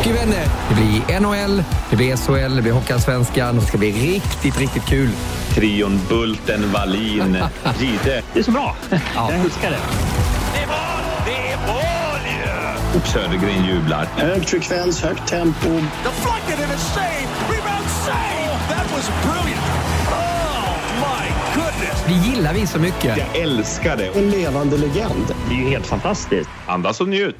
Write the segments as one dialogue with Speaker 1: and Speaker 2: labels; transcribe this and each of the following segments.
Speaker 1: Hockeyvänner, det blir NHL, det blir SHL, det blir Hockeyallsvenskan och det ska bli riktigt, riktigt kul.
Speaker 2: Trion Bulten, Wallin, Gide.
Speaker 3: Det är så bra.
Speaker 1: Ja.
Speaker 3: Jag älskar det.
Speaker 4: Det är mål! Det är mål ju!
Speaker 2: Och Södergren jublar.
Speaker 5: Hög frekvens, högt tempo.
Speaker 4: Deflected and a save! Rebound save! That was brilliant! Oh, my goodness!
Speaker 1: Det gillar vi så mycket.
Speaker 2: Jag älskar det.
Speaker 5: En levande legend.
Speaker 3: Det är ju helt fantastiskt.
Speaker 2: Andas och njut.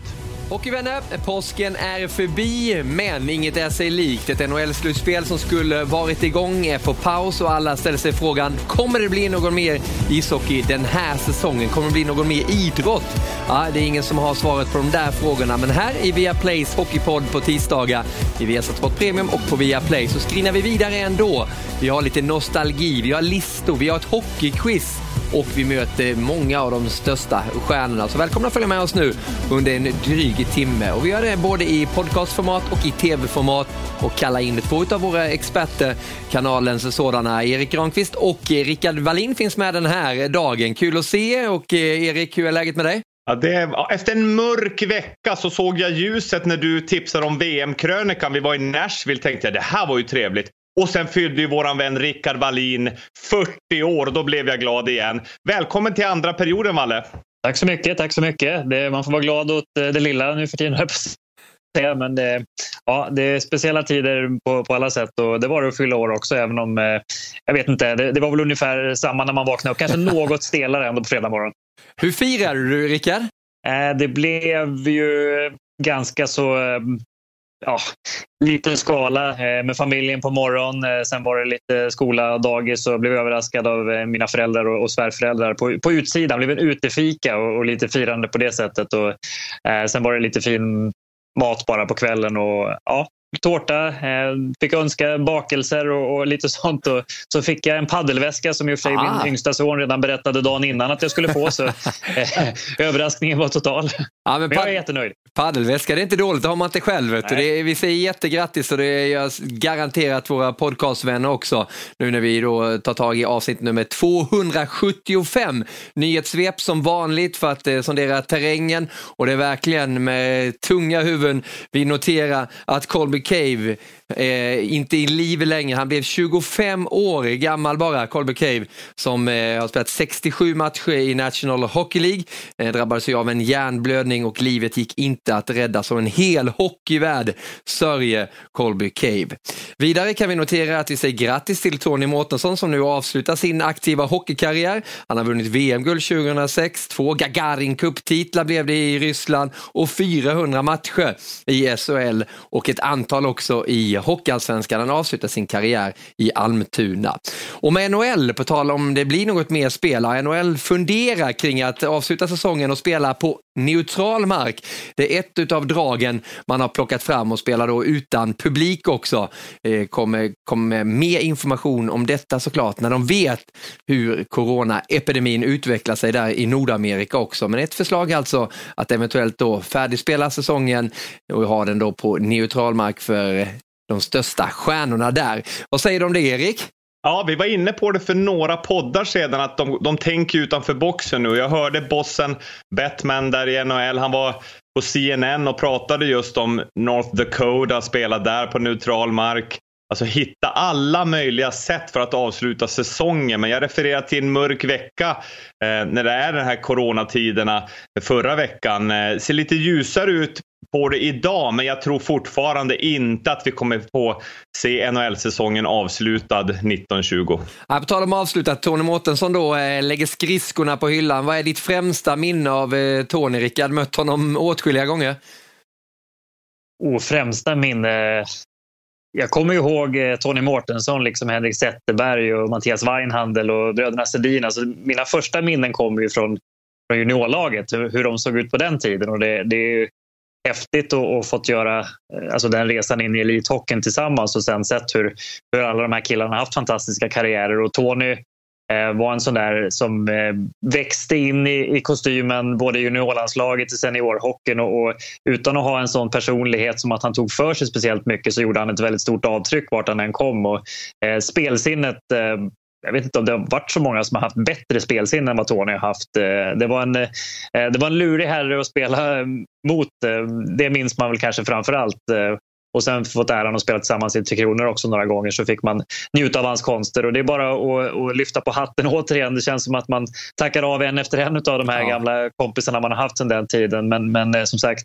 Speaker 1: Hockeyvänner, påsken är förbi, men inget är sig likt. Ett NHL-slutspel som skulle varit igång är på paus och alla ställer sig frågan, kommer det bli någon mer ishockey den här säsongen? Kommer det bli någon mer idrott? Ja, det är ingen som har svaret på de där frågorna, men här i Viaplays Hockeypodd på tisdagar i Viasat Sport Premium och på Viaplay så skrinar vi vidare ändå. Vi har lite nostalgi, vi har listor, vi har ett hockeyquiz och vi möter många av de största stjärnorna. Så välkomna att följa med oss nu under en dryg timme. Och vi gör det både i podcastformat och i tv-format och kallar in två av våra experter, kanalens sådana. Erik Granqvist och Rickard Wallin finns med den här dagen. Kul att se er och eh, Erik, hur är läget med dig?
Speaker 2: Ja, det, efter en mörk vecka så såg jag ljuset när du tipsade om VM-krönikan. Vi var i Nashville tänkte jag det här var ju trevligt. Och sen fyllde ju våran vän Rickard Wallin 40 år då blev jag glad igen. Välkommen till andra perioden Valle.
Speaker 3: Tack så mycket. Tack så mycket. Det, man får vara glad åt eh, det lilla nu för tiden. säga. Men det, ja, det är speciella tider på, på alla sätt och det var det att fylla år också. Även om, eh, jag vet inte, det, det var väl ungefär samma när man vaknade upp. Kanske något stelare ändå på fredag morgon.
Speaker 1: Hur firar du, Rickard?
Speaker 3: Eh, Det blev ju ganska så eh, ja, liten skala eh, med familjen på morgonen. Eh, sen var det lite skola och dagis och blev överraskad av eh, mina föräldrar och och svärföräldrar på, på utsidan. Det blev en utefika och, och lite firande på det sättet. Och, eh, sen var det lite fin mat bara på kvällen och ja, tårta. Eh, fick önska bakelser och, och lite sånt. Och, så fick jag en paddelväska som i och för sig
Speaker 1: Ah.
Speaker 3: min yngsta son redan berättade dagen innan att jag skulle få. Så, eh, överraskningen var total.
Speaker 1: Ja, men
Speaker 3: Men jag är jättenöjd.
Speaker 1: Paddelväska, det är inte dåligt, det har man inte själv. Är, vi säger jättegrattis och det gör garanterat våra podcastvänner också. Nu när vi då tar tag i avsnitt nummer 275. Nyhetssvep som vanligt för att eh, sondera terrängen och det är verkligen med tunga huvuden vi noterar att Colby Cave eh, inte i liv längre. Han blev 25 år gammal bara, Colby Cave, som eh, har spelat 67 matcher i National Hockey League. Eh, drabbades ju av en hjärnblödning och livet gick inte att rädda så en hel hockeyvärld sörjer Colby Cave. Vidare kan vi notera att vi säger grattis till Tony Mårtensson som nu avslutar sin aktiva hockeykarriär. Han har vunnit VM-guld 2006, två Gagarin Cup-titlar blev det i Ryssland och 400 matcher i SHL och ett antal också i Hockeyallsvenskan. Han avslutar sin karriär i Almtuna. Och med NHL, på tal om det blir något mer spel, har NHL funderar kring att avsluta säsongen och spela på neutral mark. Det är ett av dragen man har plockat fram och spelar då utan publik också. Eh, kommer, kommer mer information om detta såklart när de vet hur coronaepidemin utvecklar sig där i Nordamerika också. Men ett förslag alltså att eventuellt då färdigspela säsongen och ha den då på neutral mark för de största stjärnorna där. Vad säger du om det Erik?
Speaker 2: Ja, vi var inne på det för några poddar sedan att de, de tänker utanför boxen nu. Jag hörde bossen Batman där i NHL. Han var på CNN och pratade just om North Dakota, spela där på neutral mark. alltså, hitta alla möjliga sätt för att avsluta säsongen. Men jag refererar till en mörk vecka eh, när det är de här coronatiderna förra veckan. Eh, ser lite ljusare ut på det idag, men jag tror fortfarande inte att vi kommer få se NHL-säsongen avslutad 1920.
Speaker 1: Ja, på tal om avslutat, Tony Mårtensson då eh, lägger skridskorna på hyllan. Vad är ditt främsta minne av eh, Tony, Rickard? Mött honom åtskilliga gånger.
Speaker 3: Oh, främsta minne? Jag kommer ihåg eh, Tony Mårtensson, liksom Henrik Zetterberg och Mattias Weinhandel och bröderna Sedin. Alltså, mina första minnen kommer ju från, från juniorlaget, hur, hur de såg ut på den tiden. Och det, det är häftigt att fått göra eh, alltså den resan in i elithockeyn tillsammans och sen sett hur, hur alla de här killarna haft fantastiska karriärer. Och Tony eh, var en sån där som eh, växte in i, i kostymen både i juniorlandslaget och seniorhockeyn och, och utan att ha en sån personlighet som att han tog för sig speciellt mycket så gjorde han ett väldigt stort avtryck vart han än kom. Och, eh, spelsinnet eh, jag vet inte om det har varit så många som har haft bättre spelsinne än vad Tony har haft. Eh, det var en, eh, det var en lurig herre att spela mot. Det minns man väl kanske framför allt. Och sen fått äran att spela tillsammans i Tre Kronor också några gånger så fick man njuta av hans konster. Och det är bara att, att lyfta på hatten återigen. Det känns som att man tackar av en efter en av de här ja. gamla kompisarna man har haft sedan den tiden. Men, men som sagt,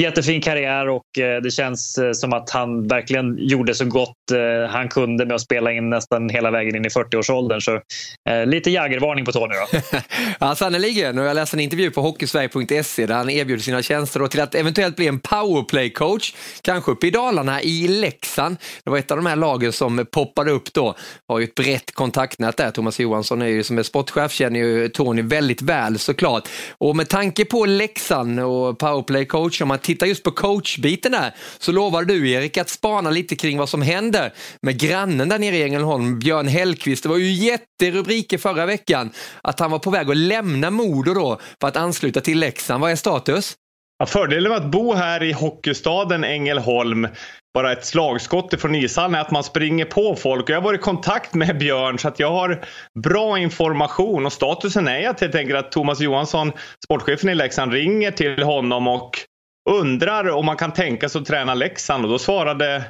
Speaker 3: jättefin karriär och eh, det känns eh, som att han verkligen gjorde så gott eh, han kunde med att spela in nästan hela vägen in i 40-årsåldern. Så lite Jaggervarning på Tony då.
Speaker 1: ja, sannerligen. Jag läste en intervju på hockeysverige.se där han erbjuder sina tjänster till att eventuellt bli en powerplay-coach, kanske uppe i Dalarna i Leksand. Det var ett av de här lagen som poppade upp då. Har ju ett brett kontaktnät där. Thomas Johansson är ju som är sportchef, känner ju Tony väldigt väl såklart. Och med tanke på Leksand och powerplay-coach, om man tittar just på coachbiten där, så lovar du Erik att spana lite kring vad som händer med grannen där nere i Ängelholm, Björn Hellkvist. Det var ju jätterubriker förra veckan att han var på väg att lämna Modo då för att ansluta till Leksand. Vad är status?
Speaker 2: Ja, fördelen med att bo här i hockeystaden Ängelholm bara ett slagskott ifrån ishallen är att man springer på folk. Jag har varit i kontakt med Björn så att jag har bra information och statusen är att helt enkelt att Thomas Johansson, sportchefen i Leksand, ringer till honom och undrar om man kan tänka sig att träna Leksand och då svarade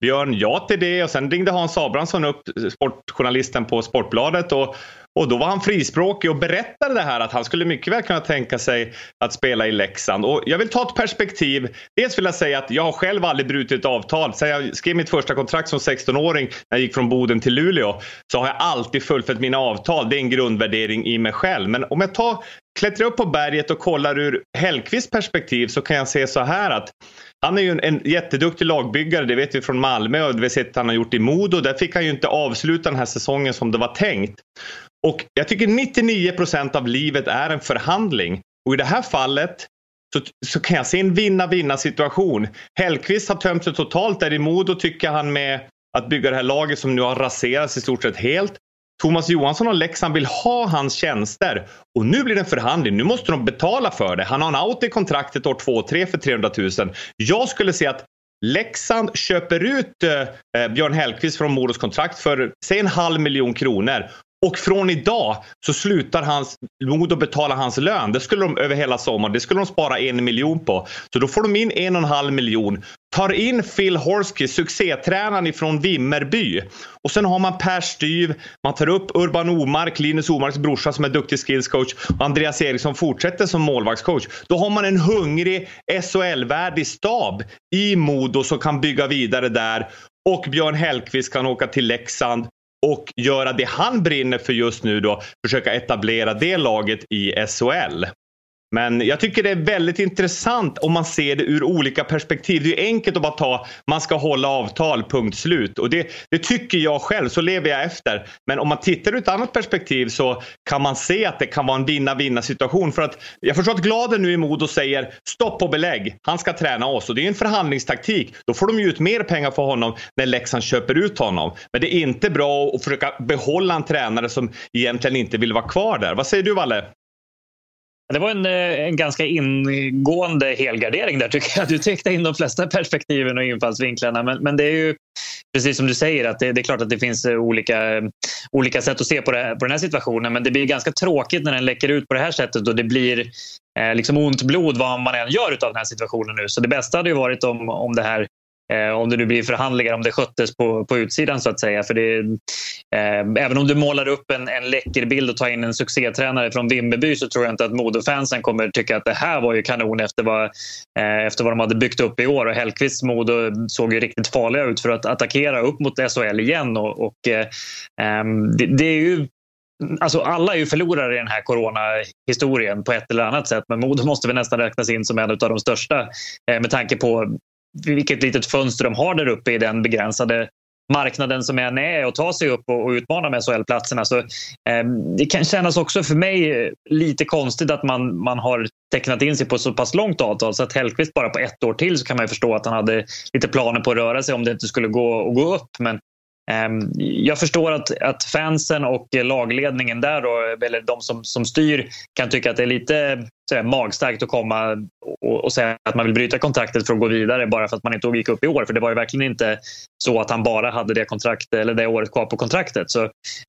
Speaker 2: Björn ja till det och sen ringde Hans Abrahamsson upp, sportjournalisten på Sportbladet och, och då var han frispråkig och berättade det här att han skulle mycket väl kunna tänka sig att spela i Leksand. Och jag vill ta ett perspektiv. Dels vill jag säga att jag har själv aldrig brutit avtal. Sen jag skrev mitt första kontrakt som 16-åring när jag gick från Boden till Luleå så har jag alltid fullföljt mina avtal. Det är en grundvärdering i mig själv. Men om jag tar klättrar upp på berget och kollar ur Hellqvists perspektiv så kan jag se så här att han är ju en, en jätteduktig lagbyggare, det vet vi från Malmö och det vi sett han har gjort i Modo. Där fick han ju inte avsluta den här säsongen som det var tänkt. Och jag tycker 99 procent av livet är en förhandling. Och i det här fallet så, så kan jag se en vinna-vinna situation. Hellqvist har tömt sig totalt där i Modo tycker han med att bygga det här laget som nu har raserats i stort sett helt. Thomas Johansson och Leksand vill ha hans tjänster och nu blir det en förhandling. Nu måste de betala för det. Han har en out i kontraktet år 2 och 3 för 300 000. Jag skulle säga att Leksand köper ut eh, Björn Hellkvist från Modos kontrakt för säg en halv miljon kronor och från idag så slutar hans, Modo betala hans lön. Det skulle de över hela sommaren. Det skulle de spara en miljon på. Så då får de in en och en halv miljon. Tar in Phil Horsky, succétränaren ifrån Vimmerby. Och sen har man Per Styv, man tar upp Urban Omark, Linus Omarks brorsa som är duktig skillscoach och Andreas Eriksson fortsätter som målvaktscoach. Då har man en hungrig SHL-värdig stab i Modo som kan bygga vidare där och Björn Hellkvist kan åka till Leksand och göra det han brinner för just nu då, försöka etablera det laget i SHL. Men jag tycker det är väldigt intressant om man ser det ur olika perspektiv. Det är enkelt att bara ta, man ska hålla avtal, punkt slut. Och det, det tycker jag själv, så lever jag efter. Men om man tittar ur ett annat perspektiv så kan man se att det kan vara en vinna-vinna situation. För att jag förstår att Gladen nu i Modo säger stopp på belägg, han ska träna oss. Och det är en förhandlingstaktik. Då får de ju ut mer pengar för honom när Leksand köper ut honom. Men det är inte bra att försöka behålla en tränare som egentligen inte vill vara kvar där. Vad säger du Valle?
Speaker 3: Det var en, eh, en, ganska ingående helgardering där tycker jag. Du täckte in de flesta perspektiven och infallsvinklarna. Men, men det är ju precis som du säger att det, det, är klart att det finns eh, olika, eh, olika sätt att se på, det, på den här situationen. Men det blir ganska tråkigt när den läcker ut på det här sättet och det blir eh, liksom ont blod vad man än gör av den här situationen nu. Så det bästa hade ju varit om, om det här Eh, om det nu blir förhandlingar, om det sköttes på, på utsidan så att säga. För det, eh, även om du målar upp en, en läcker bild och tar in en succétränare från Vimmerby så tror jag inte att Modo-fansen kommer tycka att det här var ju kanon efter vad, eh, efter vad de hade byggt upp i år. Och Hellkvists Modo såg ju riktigt farliga ut för att attackera upp mot SHL igen. Och, och eh, ehm, det, det, är ju Alltså alla är ju förlorare i den här coronahistorien på ett eller annat sätt. Men Modo måste väl nästan räknas in som en av de största eh, med tanke på vilket litet fönster de har där uppe i den begränsade marknaden som än är att ta sig upp och, utmana med SHL-platserna. Så, eh, det kan kännas också för mig eh, lite konstigt att man, man har tecknat in sig på så pass långt avtal så att Hellkvist bara på ett år till så kan man förstå att han hade lite planer på att röra sig om det inte skulle gå att gå upp. Men Ehm, jag förstår att, att fansen och lagledningen där, då, eller de som, som styr, kan tycka att det är lite sådär, magstarkt att komma och, och, säga att man vill bryta kontraktet för att gå vidare bara för att man inte gick upp i år. För det var ju verkligen inte så att han bara hade det, kontrakt, eller det året kvar på kontraktet. Så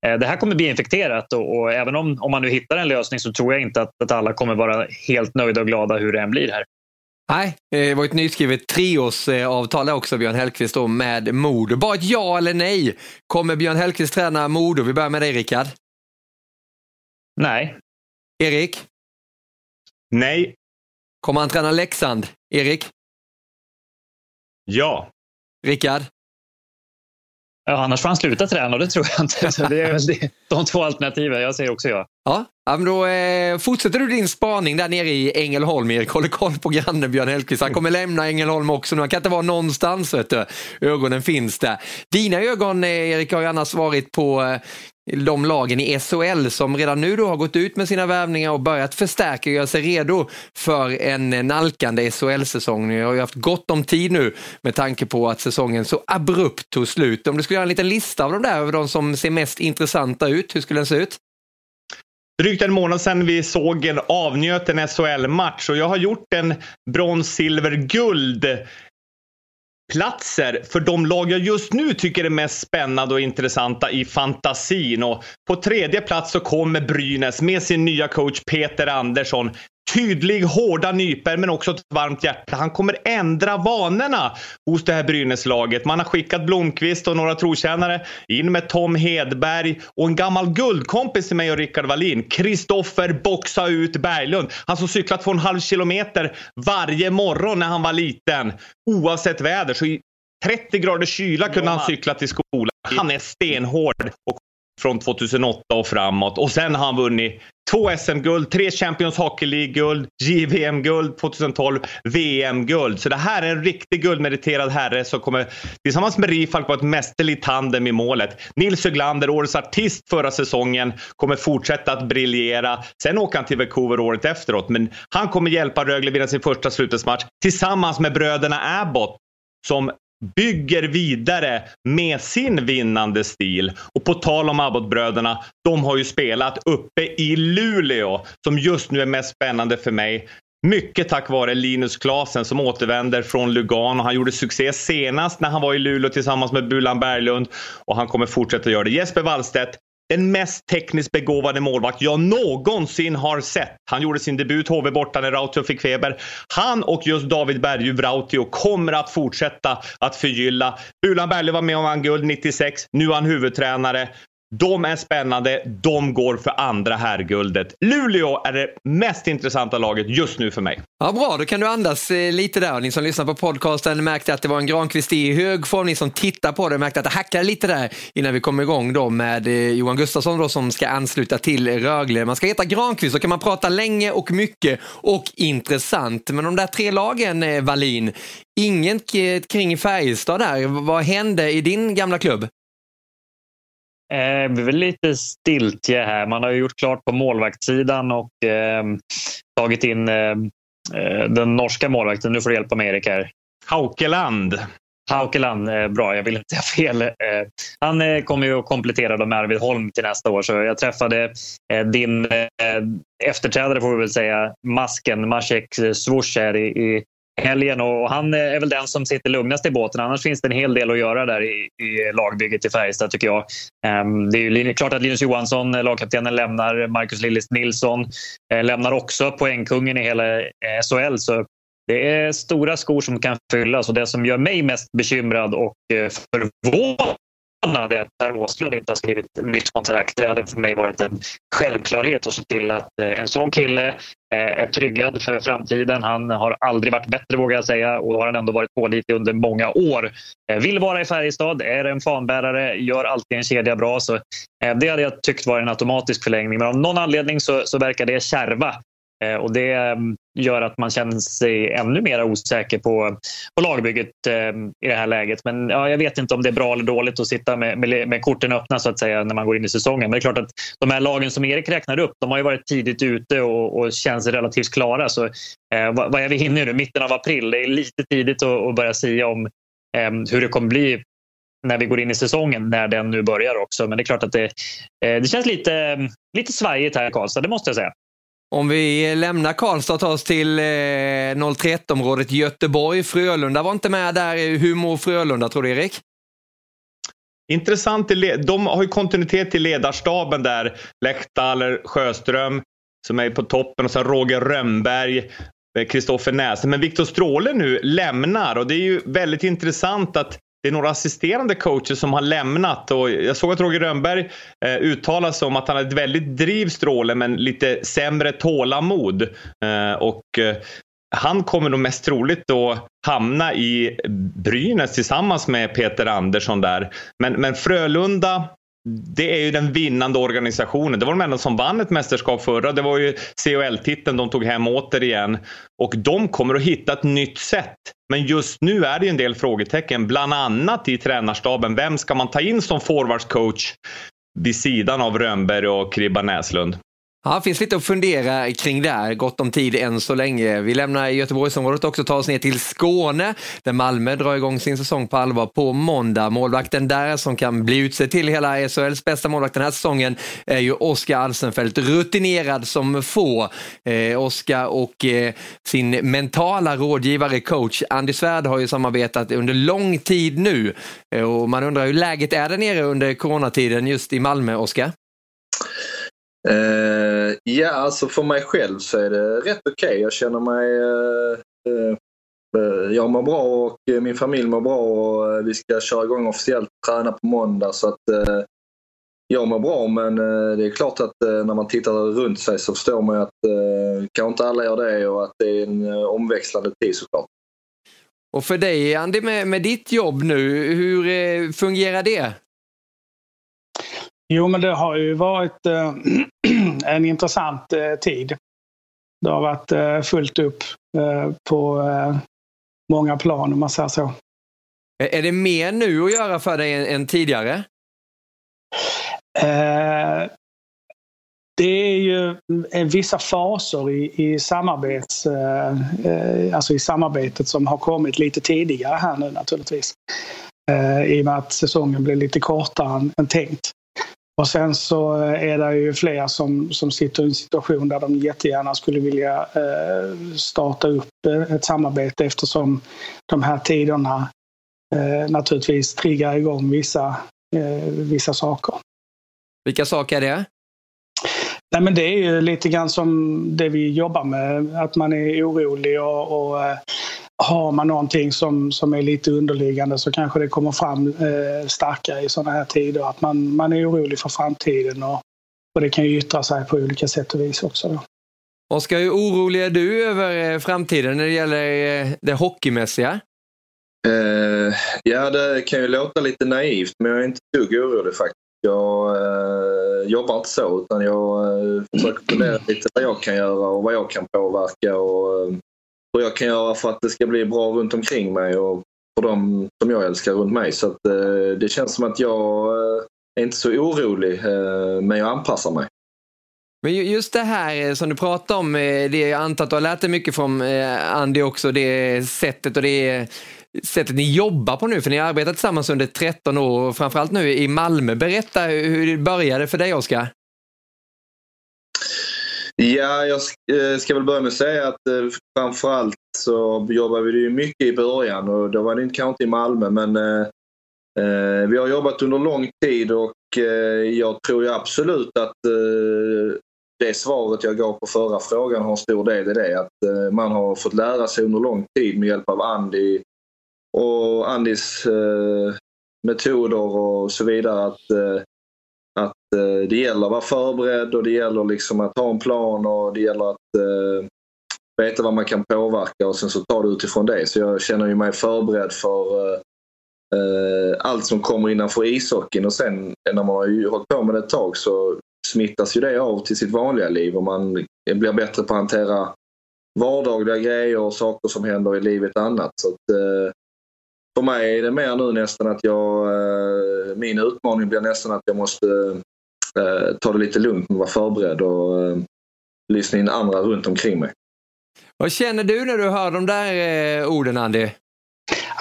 Speaker 3: eh, Det här kommer bli infekterat och, och, även om, om man nu hittar en lösning så tror jag inte att, att alla kommer vara helt nöjda och glada hur det än blir här.
Speaker 1: Nej, det var ett nyskrivet treårsavtal också, Björn Hellkvist, då, med Modo. Bara ett ja eller nej. Kommer Björn Hellkvist träna Modo? Vi börjar med dig, Rickard.
Speaker 3: Nej.
Speaker 1: Erik?
Speaker 2: Nej.
Speaker 1: Kommer han träna Leksand? Erik?
Speaker 2: Ja.
Speaker 1: Rickard?
Speaker 3: Ja, annars får han sluta träna och det tror jag inte. Så det är väl de två alternativen. Jag säger också ja.
Speaker 1: Ja, men då eh, fortsätter du din spaning där nere i Ängelholm. Erik håller koll på grannen Björn Hellkvist. Han kommer lämna Ängelholm också nu. Han kan inte vara någonstans. Vet du. Ögonen finns där. Dina ögon, eh, Erik, har ju annars varit på eh, de lagen i SHL som redan nu då har gått ut med sina värvningar och börjat förstärka och göra sig redo för en eh, nalkande SHL-säsong. Ni har ju haft gott om tid nu med tanke på att säsongen så abrupt tog slut. Om du skulle göra en liten lista av de där, över de som ser mest intressanta ut, hur skulle den se ut?
Speaker 2: Drygt en månad sedan vi såg en avnjöt en SHL-match och jag har gjort en brons, silver, guld platser för de lag jag just nu tycker är mest spännande och intressanta i fantasin. Och på tredje plats så kommer Brynäs med sin nya coach Peter Andersson tydlig, hårda nyper men också ett varmt hjärta. Han kommer ändra vanorna hos det här Brynäslaget. Man har skickat Blomqvist och några trotjänare in med Tom Hedberg och en gammal guldkompis till mig och Rickard Wallin. Kristoffer Boxa ut Berglund. Han som cyklat två och en halv kilometer varje morgon när han var liten. Oavsett väder. Så i 30 grader kyla kunde han cykla till skolan. Han är stenhård och från 2008 och framåt. Och sen har han vunnit två SM-guld, tre Champions Hockey League-guld, JVM-guld 2012, VM-guld. Så det här är en riktig guldmeriterad herre som kommer tillsammans med Rifalk vara ett mästerligt tandem i målet. Nils Höglander, årets artist förra säsongen, kommer fortsätta att briljera. Sen åker han till Vancouver året efteråt, men han kommer hjälpa Rögle vinna sin första slutspelsmatch tillsammans med bröderna Abbott som bygger vidare med sin vinnande stil. Och på tal om Abbottbröderna, de har ju spelat uppe i Luleå som just nu är mest spännande för mig. Mycket tack vare Linus Klasen som återvänder från Lugano. Han gjorde succé senast när han var i Luleå tillsammans med Bulan Berglund och han kommer fortsätta göra det. Jesper Wallstedt den mest tekniskt begåvade målvakt jag någonsin har sett. Han gjorde sin debut HV borta när Rautio fick feber. Han och just David Bergju Rautio kommer att fortsätta att förgylla. Bulan Berglöf var med om vann guld 96. Nu är han huvudtränare. De är spännande. De går för andra herrguldet. Luleå är det mest intressanta laget just nu för mig.
Speaker 1: Ja, Bra, då kan du andas eh, lite där. Ni som lyssnar på podcasten märkte att det var en Granqvist i hög form. Ni som tittar på det märkte att det hackade lite där innan vi kom igång då med eh, Johan Gustafsson då, som ska ansluta till Rögle. Man ska heta Granqvist så kan man prata länge och mycket och intressant. Men de där tre lagen, Valin, Wallin, kring Färjestad där. Vad hände i din gamla klubb?
Speaker 3: Eh, det är väl lite stiltje här. Man har gjort klart på målvaktssidan och eh, tagit in eh, eh, den norska målvakten. Nu får du hjälpa mig Erik här.
Speaker 2: Haukeland.
Speaker 3: Haukeland, eh, bra. Jag vill inte säga fel. Eh, han eh, kommer ju att komplettera med Arvid Holm till nästa år. Så jag träffade eh, din eh, efterträdare, får vi väl säga, masken Maciek Swoosh här i helgen och han är väl den som sitter lugnast i båten. Annars finns det en hel del att göra där i, i lagbygget i Färjestad tycker jag. Um, det är ju klart att Linus Johansson, eh, lagkaptenen, lämnar. Marcus Lillis Nilsson eh, lämnar också poängkungen i hela eh, SHL. Så det är stora skor som kan fyllas och det som gör mig mest bekymrad och eh, förvånad förvånad att Per Åslund inte har skrivit nytt kontrakt. Det hade för mig varit en självklarhet att se till att eh, en sån kille eh, är tryggad för framtiden. Han har aldrig varit bättre vågar jag säga och har han ändå varit pålitlig under många år. Eh, vill vara i Färjestad, är en fanbärare, gör alltid en kedja bra. Så det hade jag tyckt var en automatisk förlängning men av någon anledning så, så verkar det kärva Eh, och det mm, gör att man känner sig ännu mer osäker på, på lagbygget eh, i det här läget. Men ja, jag vet inte om det är bra eller dåligt att sitta med, med, med, korten öppna så att säga när man går in i säsongen. Men det är klart att de här lagen som Erik räknar upp, de har ju varit tidigt ute och, och känns relativt klara. Så eh, vad, vad är vi inne i nu? Mitten av april. Det är lite tidigt att, att börja säga om eh, hur det kommer bli när vi går in i säsongen, när den nu börjar också. Men det är klart att det, eh, det känns lite, lite svajigt här i Karlstad, det måste jag säga.
Speaker 1: Om vi lämnar Karlstad och tar oss till eh, 031-området Göteborg. Frölunda var inte med där. Hur mår Frölunda tror du Erik?
Speaker 2: Intressant. De har ju kontinuitet i ledarstaben där. Lehtaler, Sjöström som är på toppen och sen Roger Rönnberg, eh, Kristoffer Näse. Men Viktor Stråle nu lämnar och det är ju väldigt intressant att det är några assisterande coacher som har lämnat och jag såg att Roger Rönnberg eh, uttalade sig om att han har ett väldigt driv Stråle men lite sämre tålamod. Eh, och eh, han kommer nog mest troligt att hamna i Brynäs tillsammans med Peter Andersson där. Men, men Frölunda det är ju den vinnande organisationen. Det var de enda som vann ett mästerskap förra. Det var ju CHL-titeln de tog hem återigen. Och de kommer att hitta ett nytt sätt. Men just nu är det en del frågetecken, bland annat i tränarstaben. Vem ska man ta in som forwardscoach vid sidan av Rönnberg och Kribba Näslund?
Speaker 1: Ja, det finns lite att fundera kring där, gott om tid än så länge. Vi lämnar Göteborgsområdet också och tar oss ner till Skåne där Malmö drar igång sin säsong på allvar på måndag. Målvakten där som kan bli utsedd till hela SHLs bästa målvakt den här säsongen är ju Oskar Alsenfelt, rutinerad som få. Eh, Oskar och eh, sin mentala rådgivare coach Andy Svärd har ju samarbetat under lång tid nu eh, och man undrar hur läget är där nere under coronatiden just i Malmö, Oskar?
Speaker 6: Uh, ja, alltså för mig själv så är det rätt okej. Okay. Jag känner mig... Uh, uh, jag mår bra och min familj mår bra och vi ska köra igång officiellt träna på måndag så att jag mår bra men det är klart att när man tittar runt sig så förstår man att kanske inte alla gör det och att det är en omväxlande tid såklart.
Speaker 1: Och för dig Andy med, med ditt jobb nu, hur fungerar det?
Speaker 7: Jo, men det har ju varit eh, en intressant eh, tid. Det har varit eh, fullt upp på många plan om man säger så.
Speaker 1: Är det mer nu att göra för dig än, än tidigare?
Speaker 7: Det är ju vissa faser i, i, samarbets, alltså i samarbetet som har kommit lite tidigare här nu naturligtvis. I och med att säsongen blir lite kortare än, än tänkt. Och sen så är det ju fler som, som sitter i en situation där de jättegärna skulle vilja eh, starta upp eh, ett samarbete eftersom de här tiderna eh, naturligtvis triggar igång vissa, eh, vissa saker.
Speaker 1: Vilka saker är det?
Speaker 7: Nej, men det är ju lite grann som det vi jobbar med, att man är orolig och, och eh, har man någonting som, som är lite underliggande så kanske det kommer fram eh, starkare i sådana här tider. Att man, man är orolig för framtiden och, och det kan ju yttra sig på olika sätt och vis också. Då.
Speaker 1: Oskar, hur orolig är du över eh, framtiden när det gäller eh, det hockeymässiga?
Speaker 6: Eh, ja, det kan ju låta lite naivt men jag är inte dugg orolig faktiskt. Jag eh, jobbar inte så utan jag eh, försöker fundera lite vad jag kan göra och vad jag kan påverka. Och, eh, vad jag kan göra för att det ska bli bra runt omkring mig och för de som jag älskar runt mig. Så att, eh, det känns som att jag eh, är inte så orolig, eh, men jag anpassar mig.
Speaker 1: Men just det här eh, som du pratar om, eh, det jag antar att du har lärt dig mycket från eh, Andy också, det sättet och det sättet ni jobbar på nu, för ni har arbetat tillsammans under 13 år, framförallt nu i Malmö. Berätta hur det började för dig, Oskar.
Speaker 6: Ja, jag eh, ska väl börja med att säga att eh, framförallt så jobbade vi ju mycket i början och då var det kanske inte i Malmö men eh, eh, vi har jobbat under lång tid och eh, jag tror ju absolut att eh, det svaret jag gav på förra frågan har en stor del i det. Att man har fått lära sig under lång tid med hjälp av Andy och Andys metoder och så vidare att, Eh, det gäller att vara förberedd och det gäller liksom att ha en plan och det gäller att eh, veta vad man kan påverka och sen så tar det utifrån det. Så jag känner ju mig förberedd för eh, eh, allt som kommer innanför ishockeyn och sen när man har ju hållit på med det ett tag så smittas ju det av till sitt vanliga liv och man blir bättre på att hantera vardagliga grejer och saker som händer i livet annat. Så att, eh, för mig är det mer nu nästan att jag, eh, min utmaning blir nästan att jag måste ta det lite lugnt och vara förberedd och eh, lyssna in andra runt omkring mig.
Speaker 1: Vad känner du när du hör de där eh, orden, Andy?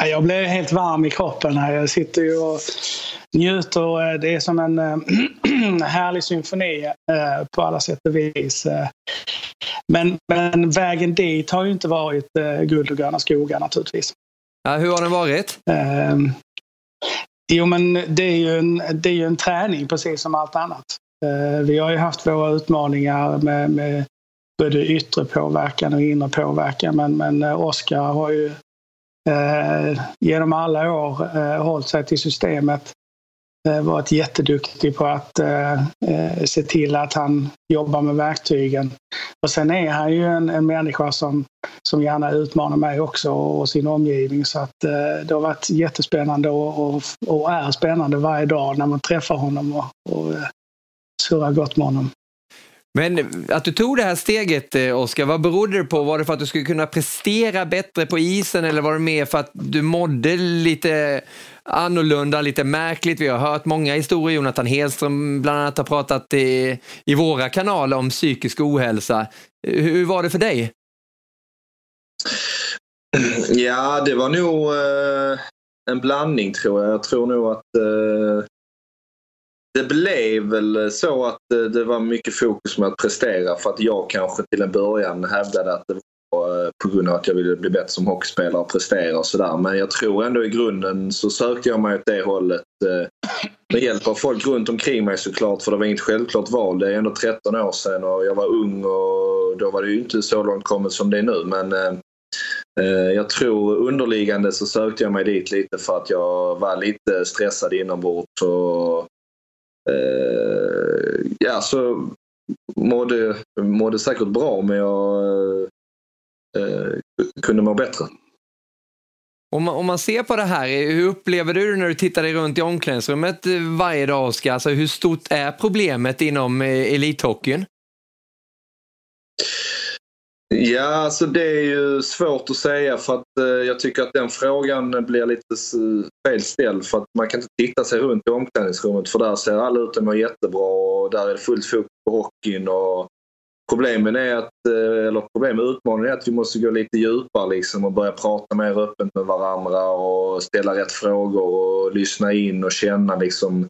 Speaker 7: Jag blir helt varm i kroppen här. Jag sitter ju och njuter. Det är som en härlig symfoni på alla sätt och vis. Men, men vägen dit har ju inte varit guld och gröna skogar naturligtvis.
Speaker 1: Ja, hur har den varit?
Speaker 7: Jo, men det är, ju en, det är ju en träning precis som allt annat. Eh, vi har ju haft våra utmaningar med, med både yttre påverkan och inre påverkan. Men, men eh, Oskar har ju eh, genom alla år eh, hållit sig till systemet. Eh, varit jätteduktig på att eh, eh, se till att han jobbar med verktygen. Och sen är han ju en, en människa som, som gärna utmanar mig också och sin omgivning. Så att eh, det har varit jättespännande och, och, och, är spännande varje dag när man träffar honom och, och eh, surrar gott med honom.
Speaker 1: Men att du tog det här steget, eh, Oskar, vad berodde det på? Var det för att du skulle kunna prestera bättre på isen eller var det mer för att du mådde lite annorlunda, lite märkligt? Vi har hört många historier. Jonathan Hedström bland annat har pratat i, i våra kanaler om psykisk ohälsa. Eh, hur var det för dig?
Speaker 6: Ja, det var nog eh, en blandning tror jag. Jag tror nog att eh, det blev väl så att eh, det var mycket fokus med att prestera för att jag kanske till en början hävdade att det var eh, på grund av att jag ville bli bättre som hockeyspelare och prestera och sådär. Men jag tror ändå i grunden så sökte jag mig åt det hållet eh, med hjälp av folk runt omkring mig såklart för det var inget självklart val. Det är ändå 13 år sedan och jag var ung och då var det ju inte så långt kommet som det är nu. Men jag tror underliggande så sökte jag mig dit lite för att jag var lite stressad inombords och Eh, ja, så mådde, mådde säkert bra men jag eh, kunde må bättre.
Speaker 1: Om man, om man ser på det här, hur upplever du det när du tittar dig runt i omklädningsrummet eh, varje dag, Oskar? Alltså, hur stort är problemet inom eh, elithockeyn?
Speaker 6: Ja, alltså det är ju svårt att säga för att eh, jag tycker att den frågan blir lite felställd för att man kan inte titta sig runt i omklädningsrummet för där ser alla ut att må jättebra och där är det fullt fokus på hockeyn och problemen är att, eh, eller problemet, utmaningen är att vi måste gå lite djupare liksom och börja prata mer öppet med varandra och ställa rätt frågor och lyssna in och känna liksom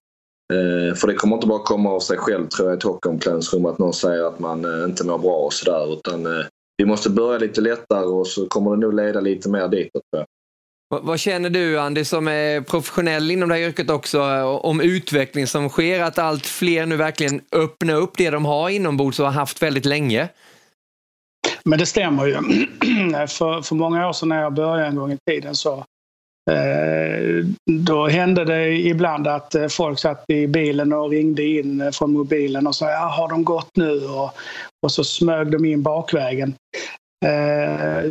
Speaker 6: eh, för det kommer inte bara komma av sig själv tror jag i ett hockeyomklädningsrum att någon säger att man eh, inte mår bra och sådär utan eh, vi måste börja lite lättare och så kommer det nog leda lite mer ditåt.
Speaker 1: Vad känner du, Andy, som är professionell inom det här yrket också, om utveckling som sker? Att allt fler nu verkligen öppnar upp det de har inombords och har haft väldigt länge?
Speaker 7: Men det stämmer ju. för, för många år sedan när jag började en gång i tiden så Eh, då hände det ibland att eh, folk satt i bilen och ringde in eh, från mobilen och sa ja, har de gått nu? Och, och så smög de in bakvägen. Eh,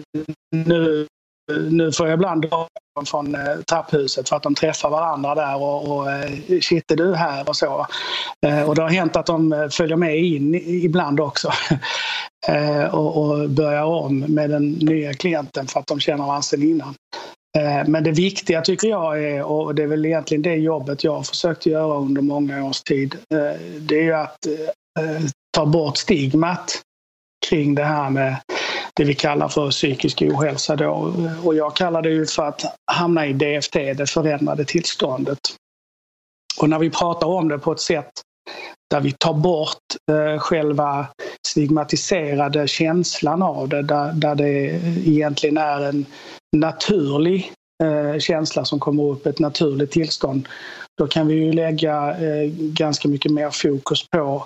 Speaker 7: nu, nu får jag ibland från eh, trapphuset för att de träffar varandra där och, och eh, shit är du här och så. Och det har hänt att de följer med in ibland också och, och börjar om med den nya klienten för att de känner varandra sedan innan. Eh, men det viktiga tycker jag är, och det är väl egentligen det jobbet jag har försökt göra under många års tid, eh, det är ju att eh, ta bort stigmat kring det här med det vi kallar för psykisk ohälsa då. Och jag kallar det ju för att hamna i DFT, det förändrade tillståndet. Och när vi pratar om det på ett sätt där vi tar bort eh, själva stigmatiserade känslan av det, där, där det egentligen är en naturlig eh, känsla som kommer upp, ett naturligt tillstånd, då kan vi ju lägga eh, ganska mycket mer fokus på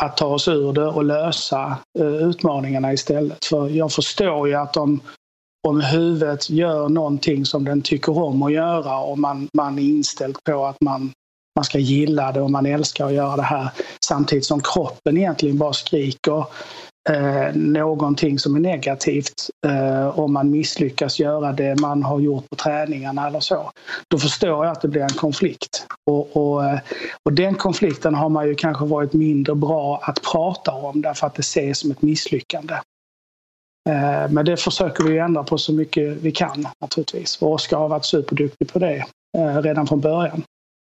Speaker 7: att ta oss ur det och lösa eh, utmaningarna istället. För jag förstår ju att om, om huvudet gör någonting som den tycker om att göra och man, man är inställd på att man, man ska gilla det och man älskar att göra det här samtidigt som kroppen egentligen bara skriker eh, någonting som är negativt eh, om man misslyckas göra det man har gjort på träningarna eller så. Då förstår jag att det blir en konflikt. Och, och, eh, och den konflikten har man ju kanske varit mindre bra att prata om därför att det ses som ett misslyckande. Eh, men det försöker vi ändra på så mycket vi kan naturligtvis. Och Oskar har varit superduktig på det eh, redan från början.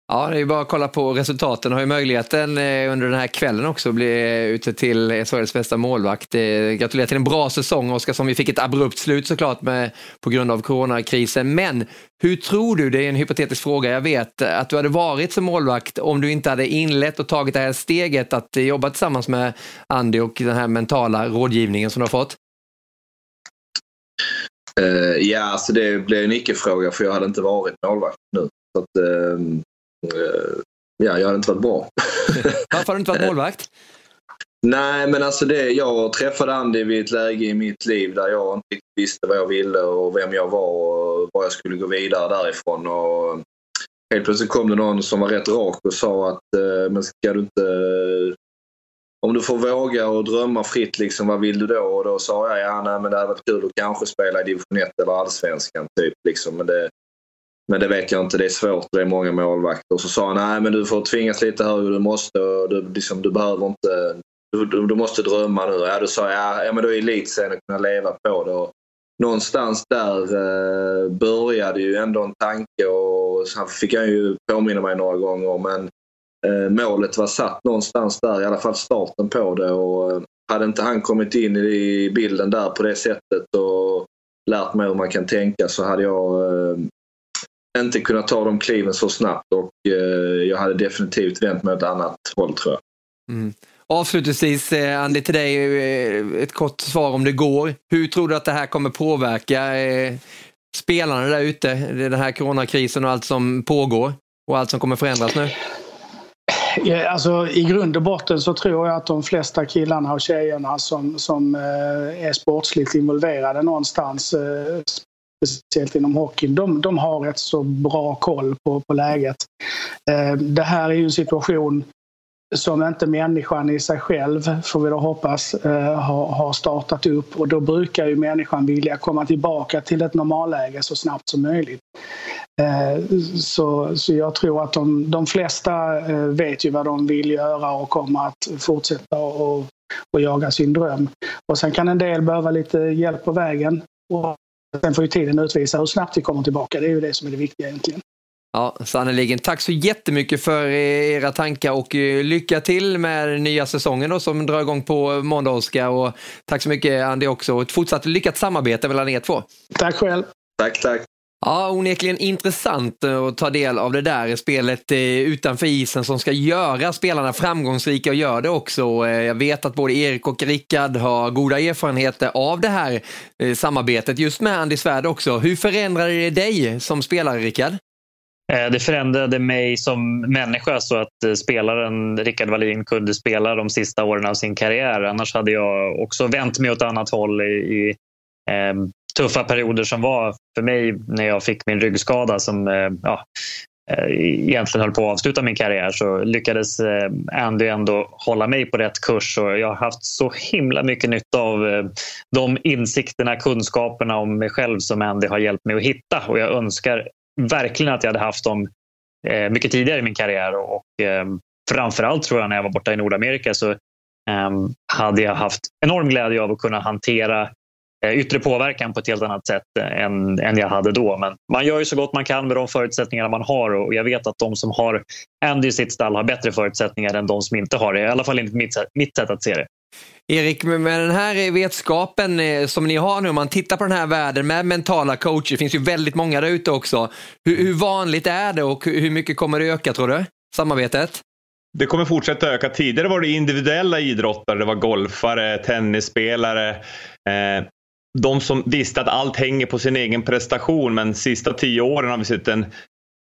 Speaker 1: Ja, det är bara att kolla på resultaten. Har ju möjligheten eh, under den här kvällen också att bli eh, ute till Sveriges bästa målvakt. Gratulerar till en bra säsong Oskarsson. Vi fick ett abrupt slut såklart med, på grund av coronakrisen. Men hur tror du, det är en hypotetisk fråga, jag vet, att du hade varit som målvakt om du inte hade inlett och tagit det här steget att jobba tillsammans med Andy och den här mentala rådgivningen som du har fått?
Speaker 6: Uh, ja, alltså det blev en icke-fråga för jag hade inte varit målvakt nu. Så att, uh, ja, jag hade inte varit bra.
Speaker 1: Varför har du inte varit målvakt?
Speaker 6: Nej, men alltså det, jag träffade Andy vid ett läge i mitt liv där jag inte visste vad jag ville och vem jag var och var jag skulle gå vidare därifrån. Och helt plötsligt kom det någon som var rätt rak och sa att men ska du inte om du får våga och drömma fritt, liksom, vad vill du då? Och då sa jag, ja nej, men det hade varit kul att kanske spela i division 1 eller allsvenskan. Typ, liksom. men, det, men det vet jag inte, det är svårt, det är många målvakter. Och så sa han, nej men du får tvingas lite högre, du måste, du, liksom, du behöver inte, du, du, du, måste drömma nu. Ja, då sa jag, ja men då är elitserien att kunna leva på det. Och någonstans där eh, började ju ändå en tanke och sen fick jag ju påminna mig några gånger men Eh, målet var satt någonstans där, i alla fall starten på det. Och eh, hade inte han kommit in i bilden där på det sättet och lärt mig hur man kan tänka så hade jag eh, inte kunnat ta de kliven så snabbt och jag hade definitivt vänt mig åt ett annat håll tror jag.
Speaker 1: Mm. Avslutningsvis, Andy, till dig ett kort svar om det går. Hur tror du att det här kommer påverka spelarna där ute, den här coronakrisen och allt som pågår och allt som kommer förändras nu?
Speaker 7: Alltså, I grund och botten så tror jag att de flesta killarna och tjejerna som, som eh, är sportsligt involverade någonstans, eh, speciellt inom hockeyn, de, de har rätt så bra koll på, på läget. Eh, det här är ju en situation som inte människan i sig själv, får vi då hoppas, eh, har startat upp och då brukar ju människan vilja komma tillbaka till ett normalläge så snabbt som möjligt. Eh, så, så jag tror att de, de flesta eh, vet ju vad de vill göra och kommer att fortsätta och, och jaga sin dröm. Och sen kan en del behöva lite hjälp på vägen. Och sen får ju tiden utvisa hur snabbt vi kommer tillbaka. Det är ju det som är det viktiga egentligen.
Speaker 1: Ja, sannerligen. Tack så jättemycket för era tankar och eh, lycka till med nya säsongen då, som drar igång på måndag, Oskar. Och tack så mycket, Andy, också. Och ett fortsatt lyckat samarbete mellan er två.
Speaker 7: Tack själv.
Speaker 6: Tack, tack.
Speaker 1: Ja, onekligen intressant eh, att ta del av det där spelet eh, utanför isen som ska göra spelarna framgångsrika och gör det också. Eh, jag vet att både Erik och Rickard har goda erfarenheter av det här samarbetet just med Andy Svärd också. Hur förändrade det dig som spelare, Rickard?
Speaker 3: Det förändrade mig som människa så att spelaren Rickard Wallin kunde spela de sista åren av sin karriär. Annars hade jag också vänt mig åt annat håll i, i tuffa perioder som var för mig när jag fick min ryggskada som eh, ja, eh, egentligen höll på att avsluta min karriär. Så lyckades eh, Andy ändå hålla mig på rätt kurs. Och jag har haft så himla mycket nytta av de insikterna, kunskaperna om mig själv som Andy har hjälpt mig att hitta. Och jag önskar verkligen att jag hade haft dem mycket tidigare i min karriär. Och framförallt tror jag när jag var borta i Nordamerika så hade jag haft enorm glädje av att kunna hantera yttre påverkan på ett helt annat sätt än, än jag hade då. Men man gör ju så gott man kan med de förutsättningar man har och jag vet att de som har Andy i sitt stall har bättre förutsättningar än de som inte har det. I alla fall enligt mitt, mitt sätt att se det.
Speaker 1: Erik, med den här vetskapen eh, som ni har nu, om man tittar på den här världen med mentala coacher, det finns ju väldigt många där ute också. Hur, hur vanligt är det och hur mycket kommer det öka tror du, samarbetet?
Speaker 2: Det kommer fortsätta öka. Tidigare var det individuella idrottare, det var golfare, tennisspelare. Eh, de som visste att allt hänger på sin egen prestation men sista tio åren har vi sett en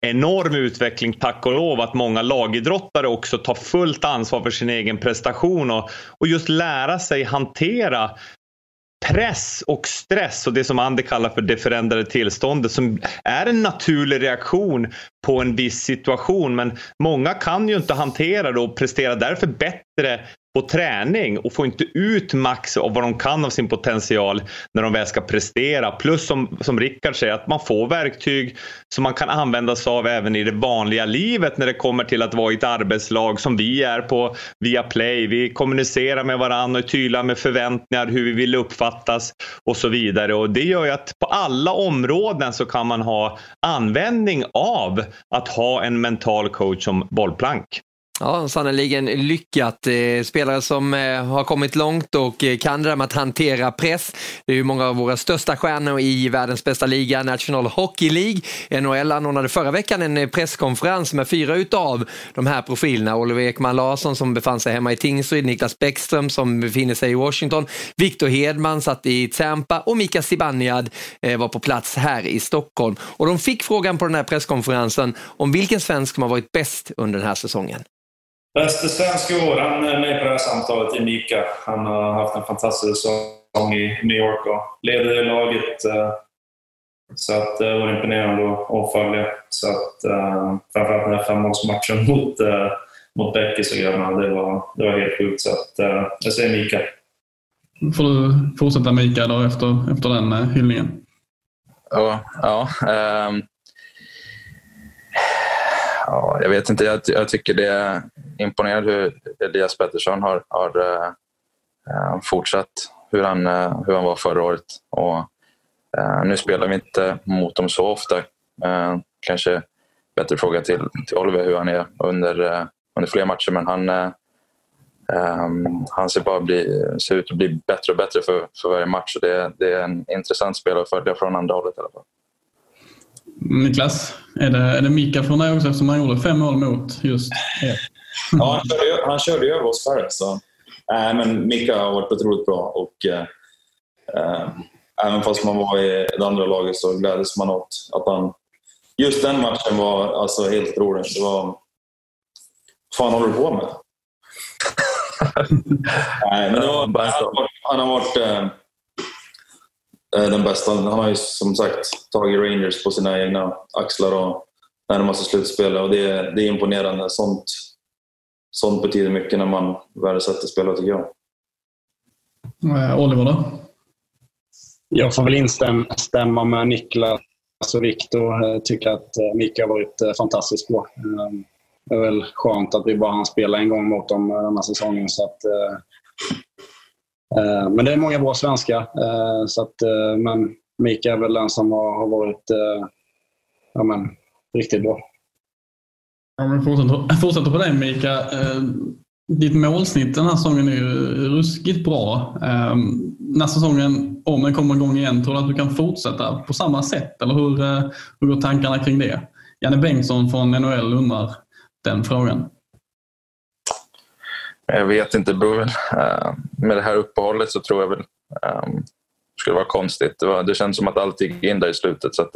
Speaker 2: enorm utveckling, tack och lov, att många lagidrottare också tar fullt ansvar för sin egen prestation och, och just lära sig hantera press och stress och det som Andy kallar för det förändrade tillståndet som är en naturlig reaktion på en viss situation. Men många kan ju inte hantera det och prestera därför bättre på träning och får inte ut max av vad de kan av sin potential när de väl ska prestera. Plus som, som Rickard säger att man får verktyg som man kan använda sig av även i det vanliga livet när det kommer till att vara i ett arbetslag som vi är på via Play. Vi kommunicerar med varandra och är tydliga med förväntningar, hur vi vill uppfattas och så vidare. Och det gör ju att på alla områden så kan man ha användning av att ha en mental coach som bollplank.
Speaker 1: Ja, sannerligen lyckat. Eh, spelare som eh, har kommit långt och eh, kan det där med att hantera press. Det är ju många av våra största stjärnor i världens bästa liga, National Hockey League. NHL anordnade förra veckan en presskonferens med fyra utav de här profilerna. Oliver Ekman Larsson som befann sig hemma i Tingsryd, Niklas Bäckström som befinner sig i Washington, Victor Hedman satt i Tampa och Mika Zibanejad var på plats här i Stockholm. Och de fick frågan på den här presskonferensen om vilken svensk som har varit bäst under den här säsongen.
Speaker 8: Bäste svensk i år, han är med på det här samtalet, är Mika. Han har haft en fantastisk säsong i New York och leder laget. Eh, så att det var imponerande att följa. Så att, framförallt den här femårsmatchen mot, mot Beckis och grabbarna, det var, det var helt sjukt. Så att, jag säger Mika.
Speaker 9: Får du fortsätta Mika då efter, efter den hyllningen?
Speaker 10: Ja, ja um, ja, jag vet inte. Jag, jag, tycker det är imponerande hur Elias Pettersson har, har eh, eh, fortsatt hur han, eh, hur han var förra året. Och, eh, nu spelar vi inte mot dem så ofta. Eh, kanske bättre fråga till, till Oliver hur han är under, eh, under fler matcher, men han, um, han ser, bara bli, ser ut att bli bättre och bättre för, för varje match. Det, det är en intressant spelare att följa från andra hållet i alla fall.
Speaker 9: Niklas, är det, är det Mika från dig också eftersom han gjorde fem mål mot just er?
Speaker 11: Ja, han körde, han körde över oss förr. Så. Äh, men Mika har varit otroligt bra. Och, äh, även fast man var i det andra laget så gläddes man åt att han... Just den matchen var alltså helt otrolig. Det var... Vad fan håller du på med? Nej, men det var, han har varit, han har varit äh, den bästa. Han har ju som sagt tagit Rangers på sina egna axlar och närmar sig slutspel och det, det är imponerande. Sånt, sånt betyder mycket när man värdesätter spelare tycker jag.
Speaker 9: Eh, Oliver då?
Speaker 5: Jag får väl instämma med Niklas och Viktor. Jag tycker att eh, Mika har varit eh, fantastiskt bra. Det är väl skönt att vi bara hann spela en gång mot dem den här säsongen. Så att, Eh, men det är många bra svenskar. Eh, så att, eh, men Mika är väl den som har varit ja, men, riktigt bra.
Speaker 9: Ja, men fortsätter, fortsätter på det Mika. Ditt målsnitt den här säsongen är ju ruskigt bra. När säsongen, om den kommer igång igen, tror du att du kan fortsätta på samma sätt? Eller hur, hur går tankarna kring det? Janne Bengtsson från NHL undrar den frågan.
Speaker 10: Jag vet inte, det med det här uppehållet så tror jag väl um, det skulle vara konstigt. Det, var, det känns som att allt gick in där i slutet. Så att,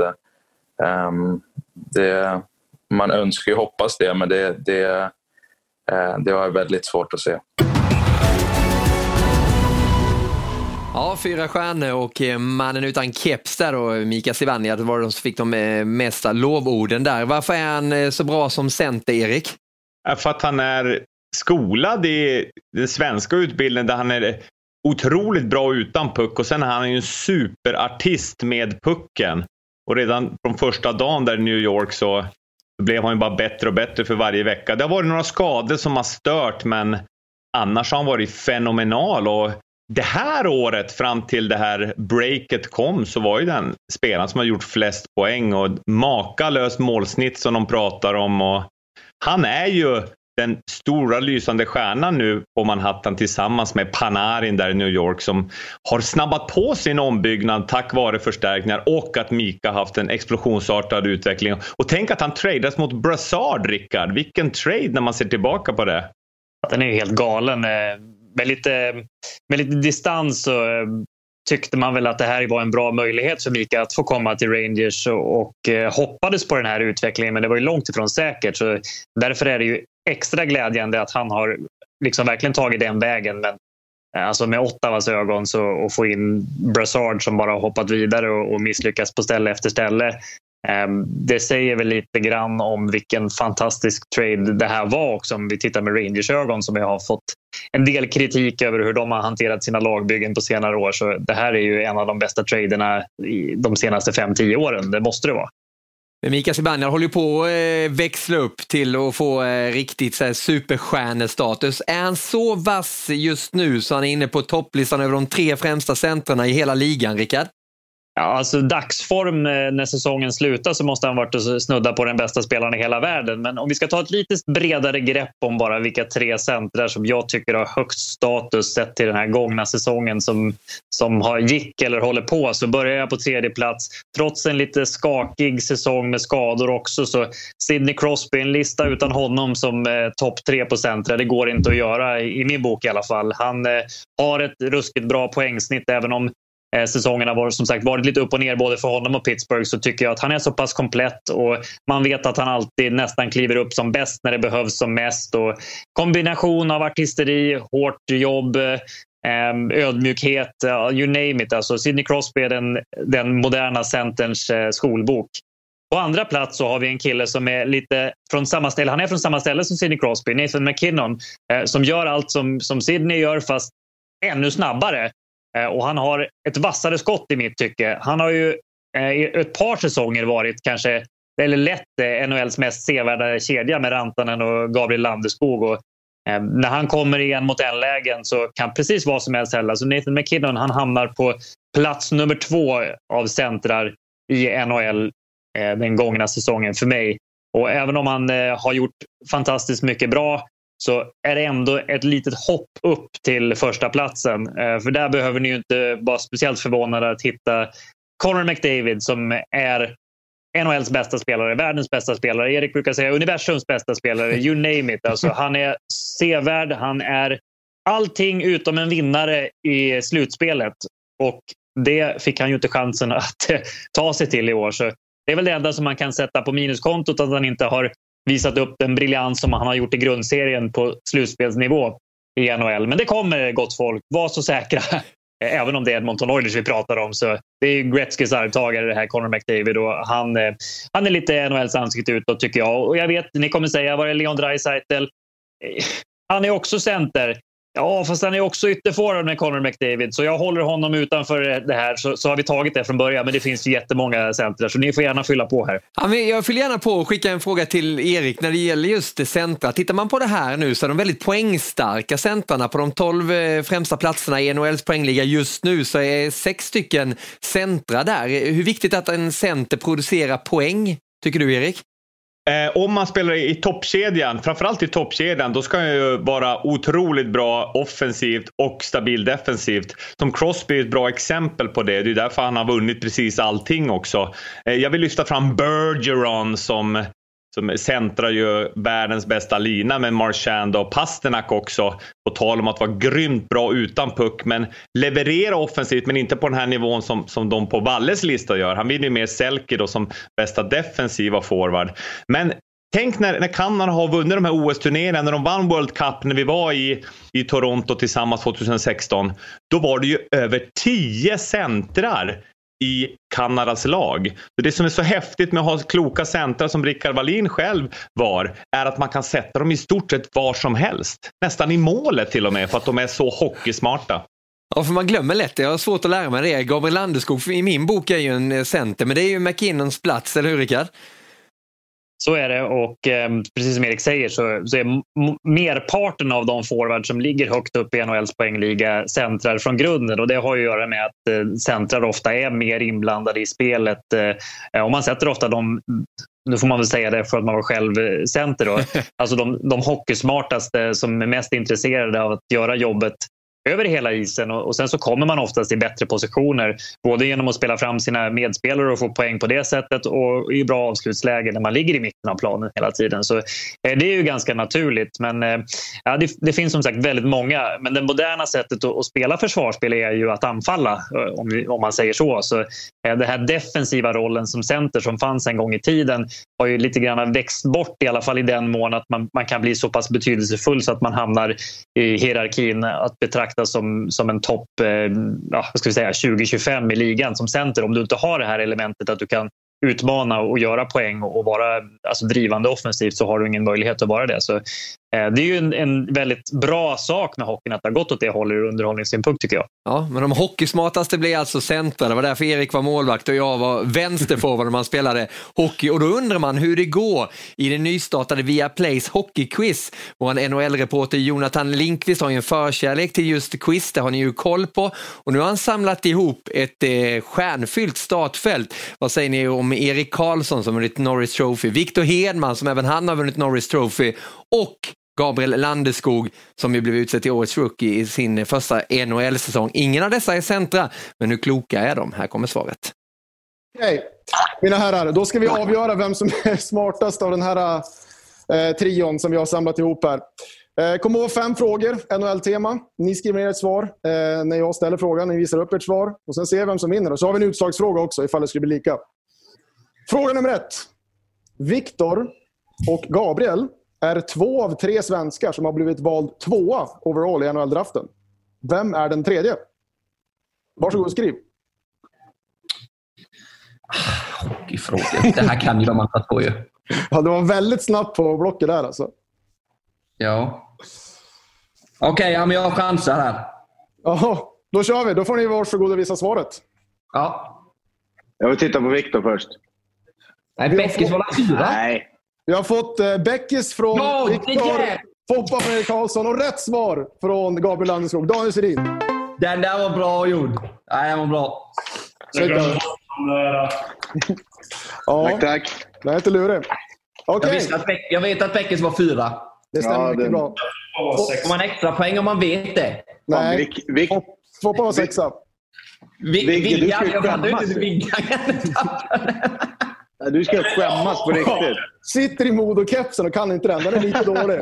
Speaker 10: um, det, man önskar ju hoppas det, men det, det, eh, det har jag väldigt svårt att se.
Speaker 1: Ja, fyra stjärnor och eh, mannen utan keps där då, Mika Zivanejad, var de som fick de eh, mesta lovorden där. Varför är han så bra som center, Erik?
Speaker 2: För att han är skolad i den svenska utbildningen där han är otroligt bra utan puck och sen är han ju en superartist med pucken. Och redan från första dagen där i New York så blev han ju bara bättre och bättre för varje vecka. Det har varit några skador som har stört men annars har han varit fenomenal. Och det här året fram till det här breaket kom så var ju den spelaren som har gjort flest poäng och makalöst målsnitt som de pratar om. Och han är ju den stora lysande stjärnan nu på Manhattan tillsammans med Panarin där i New York som har snabbat på sin ombyggnad tack vare förstärkningar och att Mika haft en explosionsartad utveckling. Och tänk att han tradas mot Brassard, Rickard. Vilken trade när man ser tillbaka på det.
Speaker 3: Den är ju helt galen. Eh, med lite, med lite distans så tyckte man väl att det här var en bra möjlighet för Mika att få komma till Rangers och, och eh, hoppades på den här utvecklingen men det var ju långt ifrån säkert. Så därför är det ju extra glädjande att han har liksom verkligen tagit den vägen. Men eh, alltså med Ottawas ögon så och få in Brassard som bara hoppat vidare och, och misslyckats på ställe efter ställe. Ehm, det säger väl lite grann om vilken fantastisk trade det här var också om vi tittar med Rangers ögon som jag har fått en del kritik över hur de har hanterat sina lagbyggen på senare år. Så det här är ju en av de bästa traderna i de senaste 5-10 åren. Det måste det vara.
Speaker 1: Mika Zibanejad håller på att eh, växla upp till att få eh, riktigt så här, superstjärnestatus. Är han så vass just nu så han är inne på topplistan över de tre främsta centrarna i hela ligan, Rickard?
Speaker 3: Ja, alltså dagsform eh, när säsongen slutar så måste han varit och snudda på den bästa spelaren i hela världen. Men om vi ska ta ett lite bredare grepp om bara vilka tre centrar som jag tycker har högst status sett till den här gångna säsongen som, som har gick eller håller på så börjar jag på tredje plats. Trots en lite skakig säsong med skador också så Sidney Crosby, en lista utan honom som eh, topp tre på centra. Det går inte att göra i, i min bok i alla fall. Han eh, har ett ruskigt bra poängsnitt även om Eh, säsongen har varit, som sagt varit lite upp och ner både för honom och Pittsburgh så tycker jag att han är så pass komplett och man vet att han alltid nästan kliver upp som bäst när det behövs som mest. Och kombination av artisteri, hårt jobb, ehm, ödmjukhet, you name it. Alltså Sidney Crosby är den, den moderna centerns eh, skolbok. På andra plats så har vi en kille som är lite från samma ställe. Han är från samma ställe som Sidney Crosby, Nathan McKinnon, eh, som gör allt som, som Sidney gör fast ännu snabbare. Eh, och han har ett vassare skott i mitt tycke. Han har ju eh, i ett par säsonger varit kanske, eller lett eh, NHLs mest sevärda kedja med Rantanen och Gabriel Landeskog. Och när han kommer i en mot en lägen så kan precis vad som helst hända. Alltså Nathan McKinnon han hamnar på plats nummer två av centrar i NHL den gångna säsongen för mig. Och även om han har gjort fantastiskt mycket bra så är det ändå ett litet hopp upp till första platsen. Eh, för där behöver ni ju inte vara speciellt förvånade att hitta Connor McDavid som är NHLs bästa spelare, världens bästa spelare. Erik brukar säga universums bästa spelare. You name it. Alltså, han är sevärd. Han är allting utom en vinnare i slutspelet. Och det fick han ju inte chansen att ta sig till i år. Så det är väl det enda som man kan sätta på minuskontot att han inte har visat upp den briljans som han har gjort i grundserien på slutspelsnivå i NHL. Men det kommer, gott folk. Var så säkra. Även om det är Edmonton Oilers vi pratar om så det är Gretzkys arvtagare det här Connor McDavid och han, eh, han är lite NHLs ansikte utåt tycker jag. Och jag vet, ni kommer säga, var det Leon Draisaitl? Eh, han är också center. Ja, fast han är också ytterforward med Connor McDavid. Så jag håller honom utanför det här. Så, så har vi tagit det från början. Men det finns ju jättemånga centrar, så ni får gärna fylla på här.
Speaker 1: Ja, men jag fyller gärna på och skickar en fråga till Erik när det gäller just centra. Tittar man på det här nu så är de väldigt poängstarka centrarna. På de tolv eh, främsta platserna i NHLs poängliga just nu så är sex stycken centra där. Hur viktigt är det att en center producerar poäng, tycker du Erik?
Speaker 2: Eh, om man spelar i toppkedjan, framförallt i toppkedjan, då ska han ju vara otroligt bra offensivt och stabil defensivt. Som Crosby är ett bra exempel på det. Det är därför han har vunnit precis allting också. Eh, jag vill lyfta fram Bergeron som som centrar ju världens bästa lina med Marchand och Pasternak också. På tal om att vara grymt bra utan puck men leverera offensivt men inte på den här nivån som, som de på Valles lista gör. Han vill ju mer Selke då som bästa defensiva forward. Men Tänk när, när Kanada har vunnit de här OS-turneringarna, när de vann World Cup när vi var i, i Toronto tillsammans 2016. Då var det ju över 10 centrar i Kanadas lag. Det som är så häftigt med att ha kloka centra som Rickard Wallin själv var är att man kan sätta dem i stort sett var som helst. Nästan i målet till och med för att de är så hockeysmarta.
Speaker 1: Ja, för man glömmer lätt det. Jag har svårt att lära mig det. Gabriel Landeskog i min bok är ju en center, men det är ju McKinnons plats, eller hur Rickard?
Speaker 3: Så är det och eh, precis som Erik säger så, så är merparten av de forwards som ligger högt upp i NHLs poängliga centrar från grunden och det har att göra med att eh, centrar ofta är mer inblandade i spelet. Eh, och man sätter ofta de nu får man väl säga det för att man var själv eh, center. Då. Alltså de, de hockeysmartaste som är mest intresserade av att göra jobbet över hela isen och, och sen så kommer man oftast i bättre positioner. Både genom att spela fram sina medspelare och få poäng på det sättet och i bra avslutsläge när man ligger i mitten av planen hela tiden. Så eh, det är ju ganska naturligt. Men eh, ja, det, det, finns som sagt väldigt många. Men det moderna sättet att, att spela försvarsspel är ju att anfalla eh, om, vi, om man säger så. så eh, den här defensiva rollen som center som fanns en gång i tiden har ju lite grann växt bort i alla fall i den mån att man, man kan bli så pass betydelsefull så att man hamnar i hierarkin att betraktas som, som en topp eh, ja, 20-25 i ligan som center. Om du inte har det här elementet att du kan utmana och göra poäng och vara alltså, drivande offensivt så har du ingen möjlighet att vara det. Så Eh, det är ju en, en, väldigt bra sak med hockeyn att det har gått åt det hållet ur underhållningssynpunkt tycker jag.
Speaker 1: Ja, men de hockeysmartaste blir alltså centra. Det var därför Erik var målvakt och jag var vänsterforward när man spelade hockey. Och då undrar man hur det går i det nystartade Viaplays hockeyquiz. Vår NHL-reporter Jonathan Linkvist har ju en förkärlek till just quiz, det har ni ju koll på. Och nu har han samlat ihop ett eh, stjärnfyllt startfält. Vad säger ni om Erik Karlsson som vunnit Norris Trophy, Victor Hedman som även han har vunnit Norris Trophy och Gabriel Landeskog som ju blev utsedd till årets rookie i sin första NHL-säsong. Ingen av dessa är centra, men hur kloka är de? Här kommer svaret.
Speaker 12: Okej, okay. mina herrar. Då ska vi avgöra vem som är smartast av den här eh, trion som vi har samlat ihop här. Eh, kom ihåg fem frågor, NHL-tema. Ni skriver ner ett svar eh, när jag ställer frågan. Ni visar upp ert svar. Och Sen ser vi vem som vinner. Och så har vi en utslagsfråga också ifall det skulle bli lika. Fråga nummer ett. Viktor och Gabriel är två av tre svenskar som har blivit vald tvåa overall i NHL-draften. Vem är den tredje? Varsågod och skriv.
Speaker 13: Hockeyfrågor. Det här kan ju de ha på ju.
Speaker 12: Ja, det var väldigt snabbt på blocket där alltså.
Speaker 13: Ja. Okej, okay, ja, jag chansar här.
Speaker 12: Jaha, då kör vi. Då får ni varsågod och visa svaret.
Speaker 13: Ja.
Speaker 14: Jag vill titta på Viktor först.
Speaker 13: Nej, Beckis var fyra?
Speaker 14: Nej.
Speaker 12: Vi har fått eh, Beckis från
Speaker 13: no,
Speaker 12: Viktor, Foppa från Erik Karlsson och rätt svar från Gabriel Landeskog. Daniel Sedin.
Speaker 13: Den där var bra gjord. Nej, den var bra.
Speaker 12: ja,
Speaker 14: tack, tack.
Speaker 12: Den är inte lurig. Okay.
Speaker 13: Jag, att jag vet att Beckis var fyra.
Speaker 12: Det stämmer ja, mycket den... bra.
Speaker 13: Får man extra poäng om man vet det?
Speaker 12: Nej. Foppa var sexa.
Speaker 13: Viggan, jag fattar inte Viggan.
Speaker 14: Du ska skämmas på riktigt.
Speaker 12: Sitter i Modo-kepsen och kan inte den. Den är lite dålig.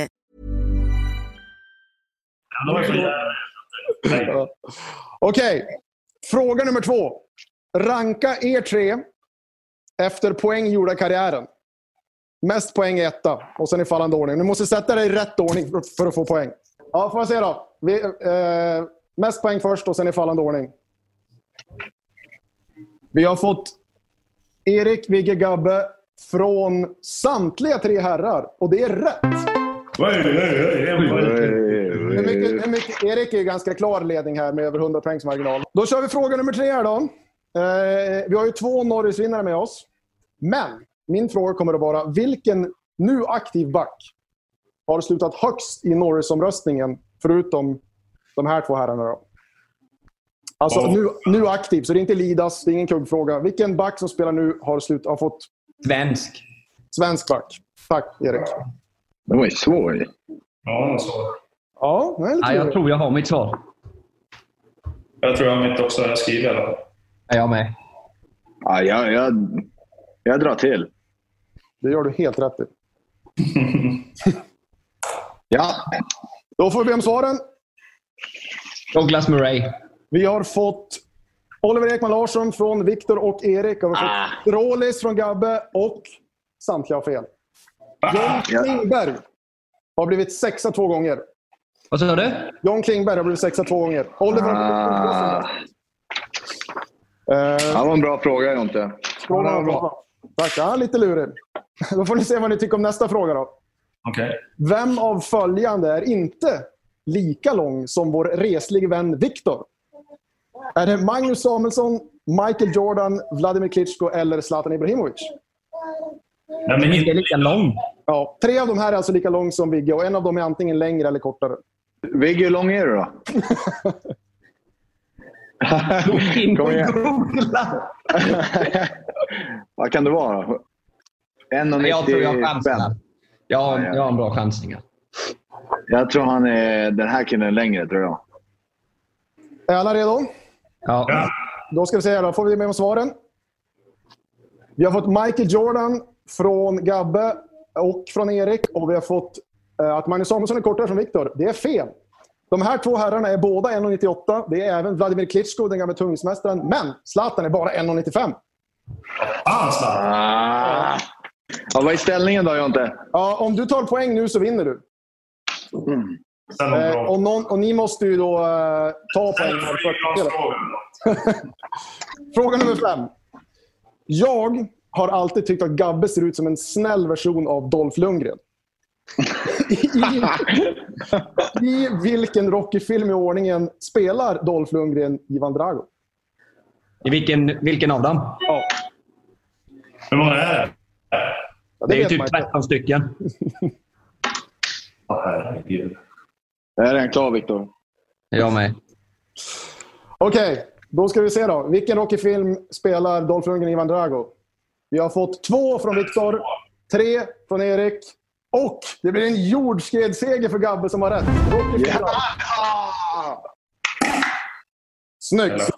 Speaker 12: Okej, okay. fråga nummer två. Ranka er tre efter poäng gjorda i karriären. Mest poäng i etta och sen i fallande ordning. Ni måste sätta det i rätt ordning för att få poäng. Ja, får jag se då. Vi, eh, mest poäng först och sen i fallande ordning. Vi har fått Erik, Vigge, Gabbe från samtliga tre herrar. Och det är rätt. Hur mycket, hur mycket, Erik är ganska klar ledning här med över 100 poängs marginal. Då kör vi fråga nummer tre här då. Eh, vi har ju två Norrisvinnare med oss. Men min fråga kommer att vara, vilken nu aktiv back har slutat högst i Norrisomröstningen förutom de här två herrarna? Då? Alltså oh. nu, nu aktiv, så det är inte Lidas, det är ingen kuggfråga. Vilken back som spelar nu har, slut, har fått...
Speaker 13: Svensk.
Speaker 12: Svensk back. Tack, Erik.
Speaker 14: Den var ju svår.
Speaker 8: Ja, den var svår.
Speaker 12: Ja, nej,
Speaker 13: ja, jag tror jag har mitt svar.
Speaker 8: Jag tror jag har mitt också. Jag skriver i alla fall.
Speaker 13: Ja, jag med.
Speaker 14: Ja, jag, jag, jag drar till.
Speaker 12: Det gör du helt rätt i.
Speaker 14: ja.
Speaker 12: Då får vi be om svaren.
Speaker 13: Douglas Murray.
Speaker 12: Vi har fått Oliver Ekman Larsson från Viktor och Erik. Vi har fått ah. Rålis från Gabbe och samtliga har fel. John Klingberg har blivit sexa två gånger.
Speaker 13: Vad sa du?
Speaker 12: John Klingberg har blivit sexa två gånger. Oliver
Speaker 14: ah. uh, Det var en bra fråga, Jonte.
Speaker 12: Frågan var bra. Tack. Ja, lite lurig. Då får ni se vad ni tycker om nästa fråga. då.
Speaker 8: Okej.
Speaker 12: Vem av följande är inte lika lång som vår reslige vän Viktor? Är det Magnus Samuelsson, Michael Jordan, Vladimir Klitschko eller Zlatan Ibrahimovic?
Speaker 8: Nej, men
Speaker 13: är lika lång.
Speaker 12: Ja, tre av de här är alltså lika lång som Vigge och en av dem är antingen längre eller kortare.
Speaker 14: Vigge, hur lång är du då? Kom igen. Vad kan det vara? 1,95?
Speaker 13: Jag tror jag chansar. Jag har, jag har en bra chansning.
Speaker 14: Jag tror han är... Den här killen längre, tror jag.
Speaker 12: Är alla redo?
Speaker 13: Ja.
Speaker 12: Då ska vi se, då får vi med oss svaren. Vi har fått Michael Jordan från Gabbe och från Erik. Och vi har fått att Magnus Samuelsson är kortare från Viktor. Det är fel. De här två herrarna är båda 1,98. Det är även Vladimir Klitschko, den gamla tungviktsmästaren. Men Zlatan är bara 1,95.
Speaker 14: Ah. Ja, vad är ställningen då, Jonte?
Speaker 12: Ja, om du tar poäng nu så vinner du. Eh, och, någon, och ni måste ju då eh, ta poäng. Fråga nummer fem. Jag har alltid tyckt att Gabbe ser ut som en snäll version av Dolph Lundgren. I, I vilken Rocky-film i ordningen spelar Dolph Lundgren Ivan Drago?
Speaker 13: I vilken, vilken av dem?
Speaker 12: Ja.
Speaker 8: Hur många är det?
Speaker 12: Ja,
Speaker 13: Det är ju
Speaker 12: vet
Speaker 13: typ
Speaker 12: man inte.
Speaker 13: 13 stycken.
Speaker 8: Åh, herregud.
Speaker 14: Det här är en klar, Viktor.
Speaker 13: Jag med.
Speaker 12: Okej, då ska vi se då. Vilken Rocky-film spelar Dolph Lundgren Ivan Drago? Vi har fått två från Viktor, tre från Erik och det blir en jordskredsseger för Gabbe som har rätt. Rocky fyra. Snyggt!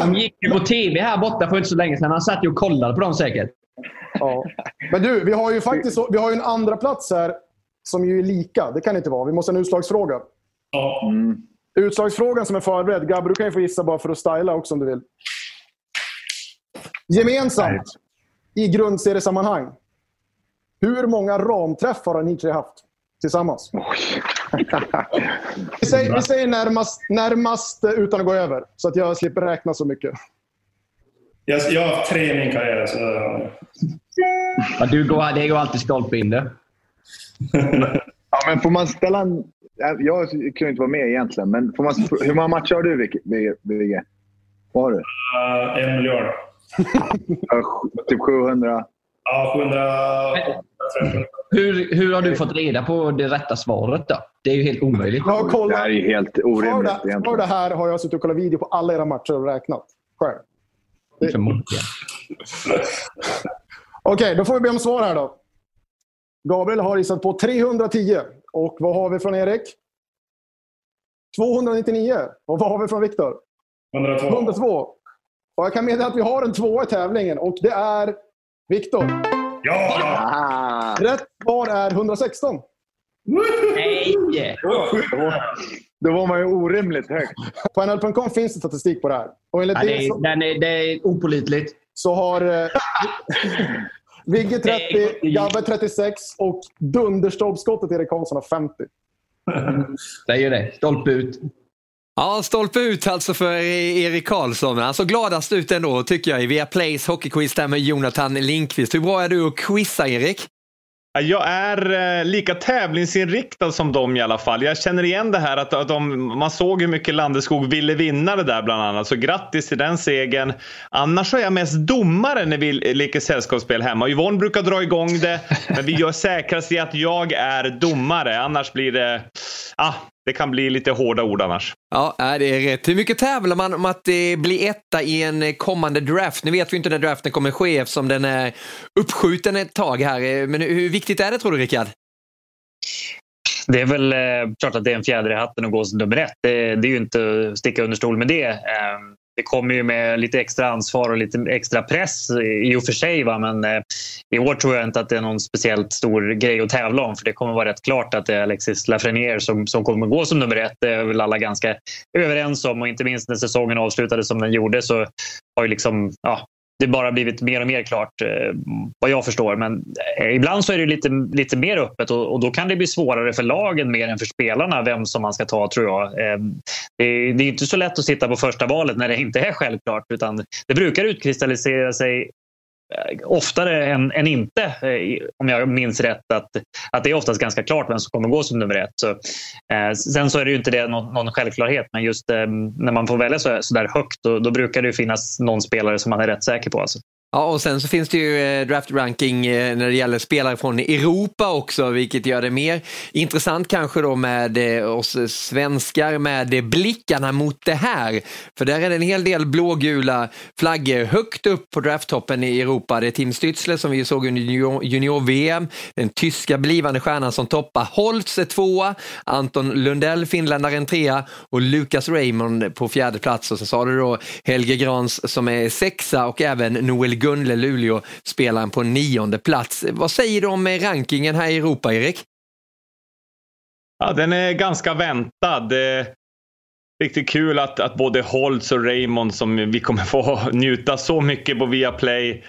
Speaker 13: De gick ju på tv här borta för inte så länge sedan. Han satt ju och kollade på dem säkert.
Speaker 12: Ja. Men du, vi har ju faktiskt vi har ju en andra plats här som ju är lika. Det kan inte vara. Vi måste ha en utslagsfråga. Utslagsfrågan som är förberedd. Gabbe, du kan ju få gissa bara för att styla också om du vill. Gemensamt i grundseriesammanhang. Hur många ramträffar har ni tre haft tillsammans? Vi säger, vi säger närmast, närmast utan att gå över, så att jag slipper räkna så mycket.
Speaker 8: Jag, jag har haft tre i min karriär. Så...
Speaker 13: Ja, du går, det går alltid stolpe in det.
Speaker 14: Ja, men får man ställa en... Jag kunde inte vara med egentligen, men får man... hur många matcher har du, Vigge-? Vad har du?
Speaker 8: Uh, en miljard.
Speaker 14: Ja, Typ 700?
Speaker 8: Ja, 700...
Speaker 13: Hur, hur har du fått reda på det rätta svaret då? Det är ju helt omöjligt.
Speaker 12: Jag har kollat.
Speaker 14: Det här är helt
Speaker 12: För
Speaker 14: orimligt
Speaker 12: det, för det här har jag suttit och kollat video på alla era matcher och räknat själv.
Speaker 13: Förmodligen.
Speaker 12: Okej, då får vi be om svar här då. Gabriel har gissat på 310. Och vad har vi från Erik? 299. Och vad har vi från Viktor?
Speaker 8: 102.
Speaker 12: 102. Och jag kan meddela att vi har en tvåa i tävlingen och det är Viktor.
Speaker 8: Ja!
Speaker 12: Rätt svar är 116.
Speaker 13: Nej!
Speaker 14: Då, var man ju orimligt högt.
Speaker 12: På NHL.com finns det statistik på det här. Och enligt
Speaker 13: Ja,
Speaker 12: det,
Speaker 13: det,
Speaker 12: så,
Speaker 13: är, den är, det är opålitligt.
Speaker 12: så har eh, Vigge 30, Gabbe 36 och dunderstolpskottet Erik Karlsson har 50.
Speaker 13: Säger det. Stolpe ut.
Speaker 1: Ja, stolpe ut alltså för e- Erik Karlsson. Han såg gladast ut ändå tycker jag i Viaplays hockeyquiz där med Jonathan Lindqvist. Hur bra är du att quizza Erik?
Speaker 2: Jag är eh, lika tävlingsinriktad som dem i alla fall. Jag känner igen det här att, att de, man såg hur mycket Landeskog ville vinna det där bland annat. Så grattis till den segern. Annars så är jag mest domare när vi leker sällskapsspel hemma. Yvonne brukar dra igång det, men vi gör säkrast i att jag är domare. Annars blir det... Ah, det kan bli lite hårda ord annars.
Speaker 1: Ja, det är rätt. Hur mycket tävlar man om att det blir etta i en eh, kommande draft? Nu vet vi inte när draften kommer ske eftersom den är uppskjuten ett tag här. Eh, Men hur viktigt är det tror du Rickard?
Speaker 3: Det är väl eh, klart att det är en fjäder i hatten att gå som nummer ett. Det, det är ju inte att sticka under stol med det. Eh, det kommer ju med lite extra ansvar och lite extra press i och för sig. Va? Men eh, i år tror jag inte att det är någon speciellt stor grej att tävla om. För det kommer vara rätt klart att det är Alexis Lafreniere som, som kommer gå som nummer ett. Det är väl alla ganska överens om. Och inte minst när säsongen avslutades som den gjorde så har ju liksom, ja, det bara blivit mer och mer klart eh, vad jag förstår. Men eh, ibland så är det lite, lite mer öppet och, och då kan det bli svårare för lagen mer än för spelarna vem som man ska ta tror jag. Eh, det, är- det är inte så lätt att sitta på första valet när det inte är självklart utan det brukar utkristallisera sig Eh, oftare än, än inte, eh, om jag minns rätt, att, att det är oftast ganska klart vem som kommer gå som nummer ett. Så, eh, sen så är det ju inte det någon, någon självklarhet, men just eh, när man får välja så, så där högt då, då, brukar det finnas någon spelare som man är rätt säker på. Alltså.
Speaker 1: Ja, och sen så finns det ju eh, draft-ranking eh, när det gäller spelare från Europa också, vilket gör det mer intressant kanske då med eh, oss svenskar med blickarna mot det här. För där är det en hel del blågula flaggor högt upp på drafttoppen i Europa. Det är Tim Stützle som vi såg under junior-VM, den tyska blivande stjärnan som toppar. Holtz är tvåa, Anton Lundell, finländaren trea och Lucas Raymond på fjärde plats. Och så sa du då Helge Grans som är sexa och även Noel Gunle Luleå spelaren på nionde plats. Vad säger du om eh, rankingen här i Europa, Erik?
Speaker 2: Ja, den är ganska väntad. Eh, riktigt kul att, att både Holtz och Raymond som vi kommer få njuta så mycket på Viaplay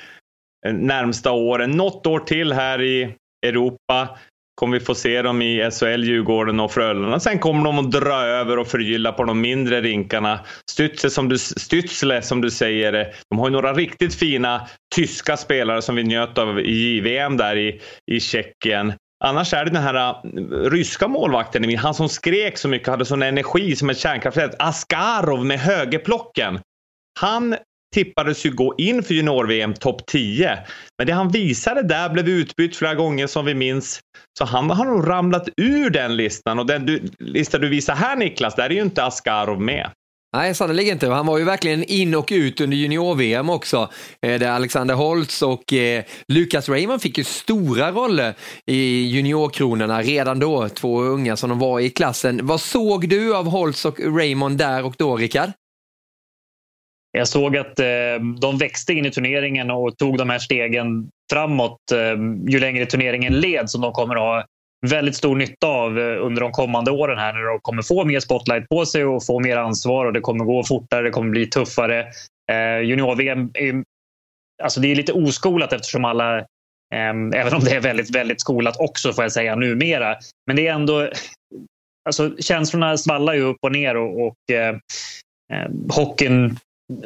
Speaker 2: eh, närmsta åren. Något år till här i Europa kommer vi få se dem i SHL, Djurgården och Frölunda. Sen kommer de att dra över och förgylla på de mindre rinkarna. Stützle som du, Stützle, som du säger, de har ju några riktigt fina tyska spelare som vi njöt av i JVM där i, i Tjeckien. Annars är det den här eh, ryska målvakten, han som skrek så mycket, hade sån energi som ett kärnkraftverk. Askarov med högerplocken. Han tippades ju gå in för junior-VM topp 10. Men det han visade där blev utbytt flera gånger som vi minns. Så han har nog ramlat ur den listan och den du, lista du visar här Niklas, där är ju inte Askarov med.
Speaker 1: Nej, sannerligen inte. Han var ju verkligen in och ut under junior-VM också. Eh, där Alexander Holtz och eh, Lucas Raymond fick ju stora roller i juniorkronorna redan då. Två unga som de var i klassen. Vad såg du av Holtz och Raymond där och då, Rickard?
Speaker 3: Jag såg att eh, de växte in i turneringen och tog de här stegen framåt eh, ju längre turneringen led som de kommer att ha väldigt stor nytta av eh, under de kommande åren här när de kommer få mer spotlight på sig och få mer ansvar och det kommer gå fortare, det kommer bli tuffare. Eh, Junior-VM är, alltså det är lite oskolat eftersom alla ehm, Även om det är väldigt, väldigt skolat också får jag säga numera. Men det är ändå... Alltså, känslorna svallar ju upp och ner och, och eh ehm, hockeyn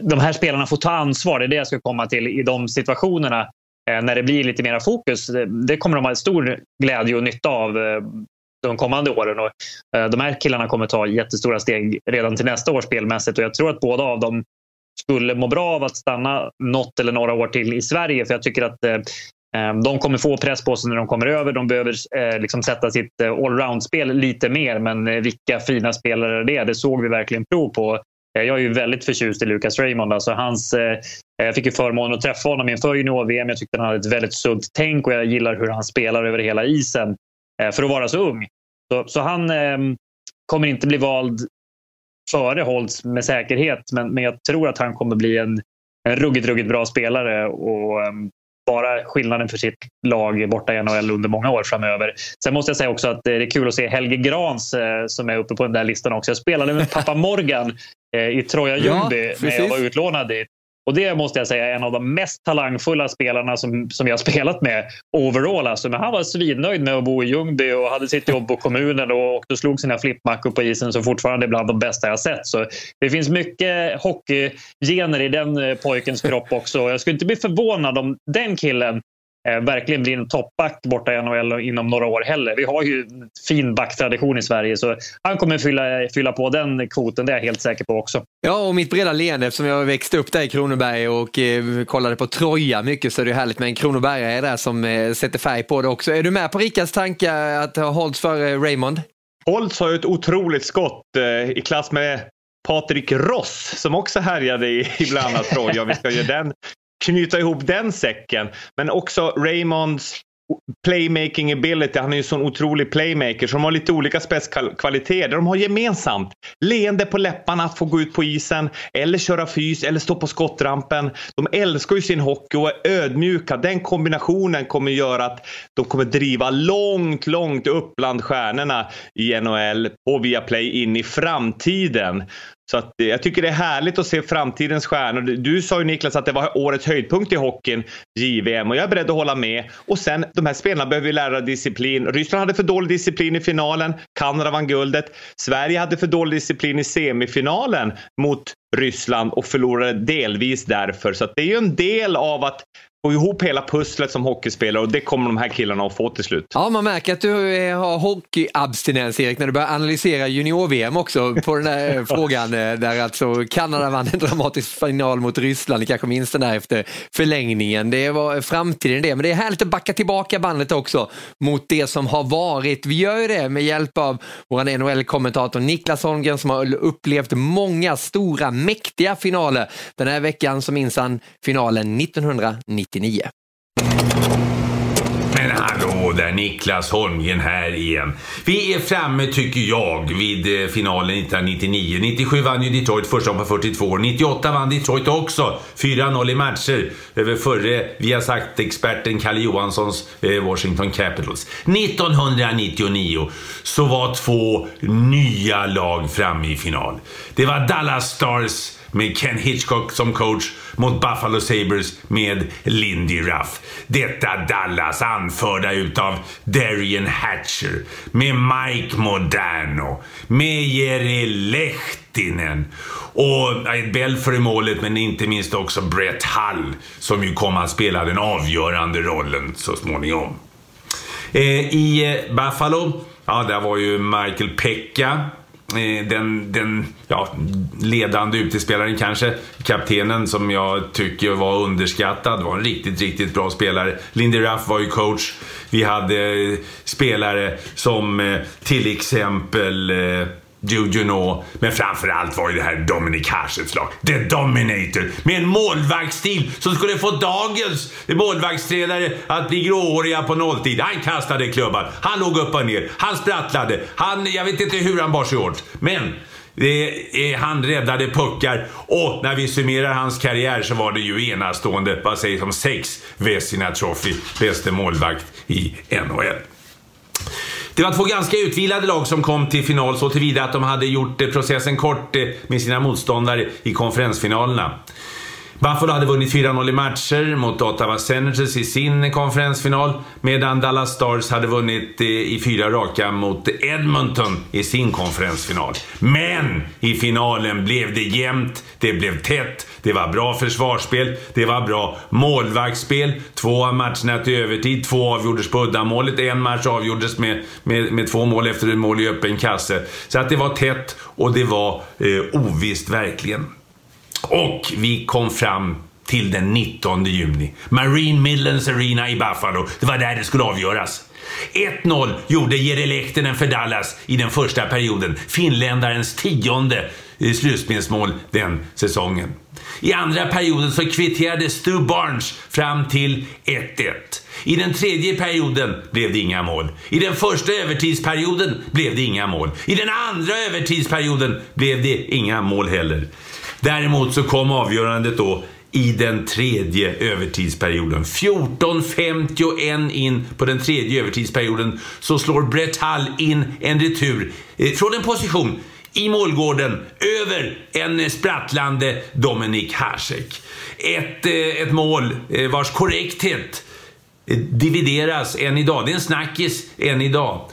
Speaker 3: de här spelarna får ta ansvar. Det är det jag ska komma till i de situationerna. Eh, när det blir lite mera fokus. Det kommer de ha stor glädje och nytta av eh, de kommande åren. Och eh, de här killarna kommer ta jättestora steg redan till nästa år spelmässigt och jag tror att båda av dem skulle må bra av att stanna något eller några år till i Sverige. För jag tycker att de kommer få press på sig när de kommer över. De behöver liksom sätta sitt allround-spel lite mer. Men vilka fina spelare det är, det såg vi verkligen prov på Eh, jag är ju väldigt förtjust i Lucas Raymond. Alltså hans, eh, jag fick ju förmånen att träffa honom inför junior-VM. Jag tyckte han hade ett väldigt sunt tänk och jag gillar hur han spelar över hela isen eh, för att vara så ung. Så, så han ehm, kommer inte bli vald före Holtz med säkerhet men, men jag tror att han kommer bli en, en ruggigt, ruggigt bra spelare och ehm, vara skillnaden för sitt lag borta i NHL under många år framöver. Sen måste jag säga också att det är kul att se Helge Grans eh, som är uppe på den där listan också. Jag spelade med pappa Morgan Eh, i Troja Ljungby ja, när jag var utlånad dit. Och det måste jag säga är en av de mest talangfulla spelarna som, som jag spelat med overall. Alltså. Men han var svinnöjd med att bo i Ljungby och hade sitt jobb på kommunen och åkte och slog sina flippmackor på isen som fortfarande är bland de bästa jag sett. Så det finns mycket hockeygener i den eh, pojkens kropp också. Jag skulle inte bli förvånad om den killen verkligen blir en toppback borta i NHL inom några år heller. Vi har ju en fin backtradition i Sverige så han kommer fylla, fylla på den kvoten, det är jag helt säker på också.
Speaker 1: Ja, och mitt breda leende eftersom jag växte upp där i Kronoberg och eh, kollade på Troja mycket så är det härligt med en Kronobergare där som eh, sätter färg på det också. Är du med på Rickards tankar att ha Holtz för Raymond?
Speaker 2: Holtz har ju ett otroligt skott eh, i klass med Patrik Ross som också härjade i, i bland annat Troja. Vi ska göra den knyta ihop den säcken. Men också Raymonds playmaking ability. Han är ju en sån otrolig playmaker. Så de har lite olika spetskvaliteter. De har gemensamt leende på läpparna att få gå ut på isen eller köra fys eller stå på skottrampen. De älskar ju sin hockey och är ödmjuka. Den kombinationen kommer göra att de kommer driva långt, långt upp bland stjärnorna i NHL och via play in i framtiden. Så att, eh, jag tycker det är härligt att se framtidens stjärnor. Du sa ju Niklas att det var årets höjdpunkt i hockeyn, JVM, och jag är beredd att hålla med. Och sen, de här spelarna behöver ju lära disciplin. Ryssland hade för dålig disciplin i finalen, Kanada vann guldet. Sverige hade för dålig disciplin i semifinalen mot Ryssland och förlorade delvis därför. Så det är ju en del av att få ihop hela pusslet som hockeyspelare och det kommer de här killarna att få till slut.
Speaker 1: Ja, man märker att du eh, har hockeyabstinens Erik när du börjar analysera junior-VM också på den där frågan eh, där alltså Kanada vann en dramatisk final mot Ryssland. Ni kanske minns den där efter förlängningen. Det var framtiden det, men det är härligt att backa tillbaka bandet också mot det som har varit. Vi gör ju det med hjälp av vår NHL-kommentator Niklas Holmgren som har upplevt många stora, mäktiga finaler. Den här veckan så minns han finalen 1990 1999.
Speaker 15: Men hallå där, Niklas Holmgren här igen. Vi är framme, tycker jag, vid eh, finalen 1999. 97 vann ju Detroit första på 42 år. 98 vann Detroit också. 4-0 i matcher över förre, vi har sagt experten Kalle Johanssons eh, Washington Capitals. 1999 så var två nya lag framme i final. Det var Dallas Stars med Ken Hitchcock som coach mot Buffalo Sabres med Lindy Ruff. Detta Dallas anförda utav Darian Hatcher med Mike Modano, med Jerry Lehtinen och Ed Belfer i målet men inte minst också Brett Hull som ju kom att spela den avgörande rollen så småningom. Eh, I eh, Buffalo, ja där var ju Michael Pekka Eh, den, den ja, ledande utespelaren kanske. Kaptenen som jag tycker var underskattad. Var en riktigt, riktigt bra spelare. Lindy Ruff var ju coach. Vi hade spelare som eh, till exempel eh, eh, Jujuno, men framförallt var ju det här Dominic Haschets lag. The Dominator. Med en målvaktsstil som skulle få dagens målvaktstränare att bli gråhåriga på nolltid. Han kastade klubban, han låg upp och ner, han sprattlade. Han, jag vet inte hur han bar sig åt. Men det är, han räddade puckar och när vi summerar hans karriär så var det ju enastående, vad sägs om sex Vesina Trophy, bäste målvakt i NHL. Det var två ganska utvilade lag som kom till final så tillvida att de hade gjort processen kort eh, med sina motståndare i konferensfinalerna. Buffalo hade vunnit 4-0 i matcher mot Ottawa Senators i sin konferensfinal medan Dallas Stars hade vunnit eh, i fyra raka mot Edmonton i sin konferensfinal. Men i finalen blev det jämnt, det blev tätt, det var bra försvarsspel, det var bra målvaktsspel. Två av matcherna till övertid, två avgjordes på uddamålet, en match avgjordes med, med, med två mål efter ett mål i öppen kasse. Så att det var tätt och det var eh, ovisst verkligen. Och vi kom fram till den 19 juni. Marine Midlands Arena i Buffalo. Det var där det skulle avgöras. 1-0 gjorde Jere Lehtinen för Dallas i den första perioden. Finländarens tionde eh, slutspelsmål den säsongen. I andra perioden så kvitterade Stu Barnes fram till 1-1. I den tredje perioden blev det inga mål. I den första övertidsperioden blev det inga mål. I den andra övertidsperioden blev det inga mål heller. Däremot så kom avgörandet då i den tredje övertidsperioden. 14.51 in på den tredje övertidsperioden så slår Brett Hull in en retur eh, från en position i målgården över en eh, sprattlande Dominik Hasek. Ett, eh, ett mål vars korrekthet divideras än idag. Det är en snackis än idag.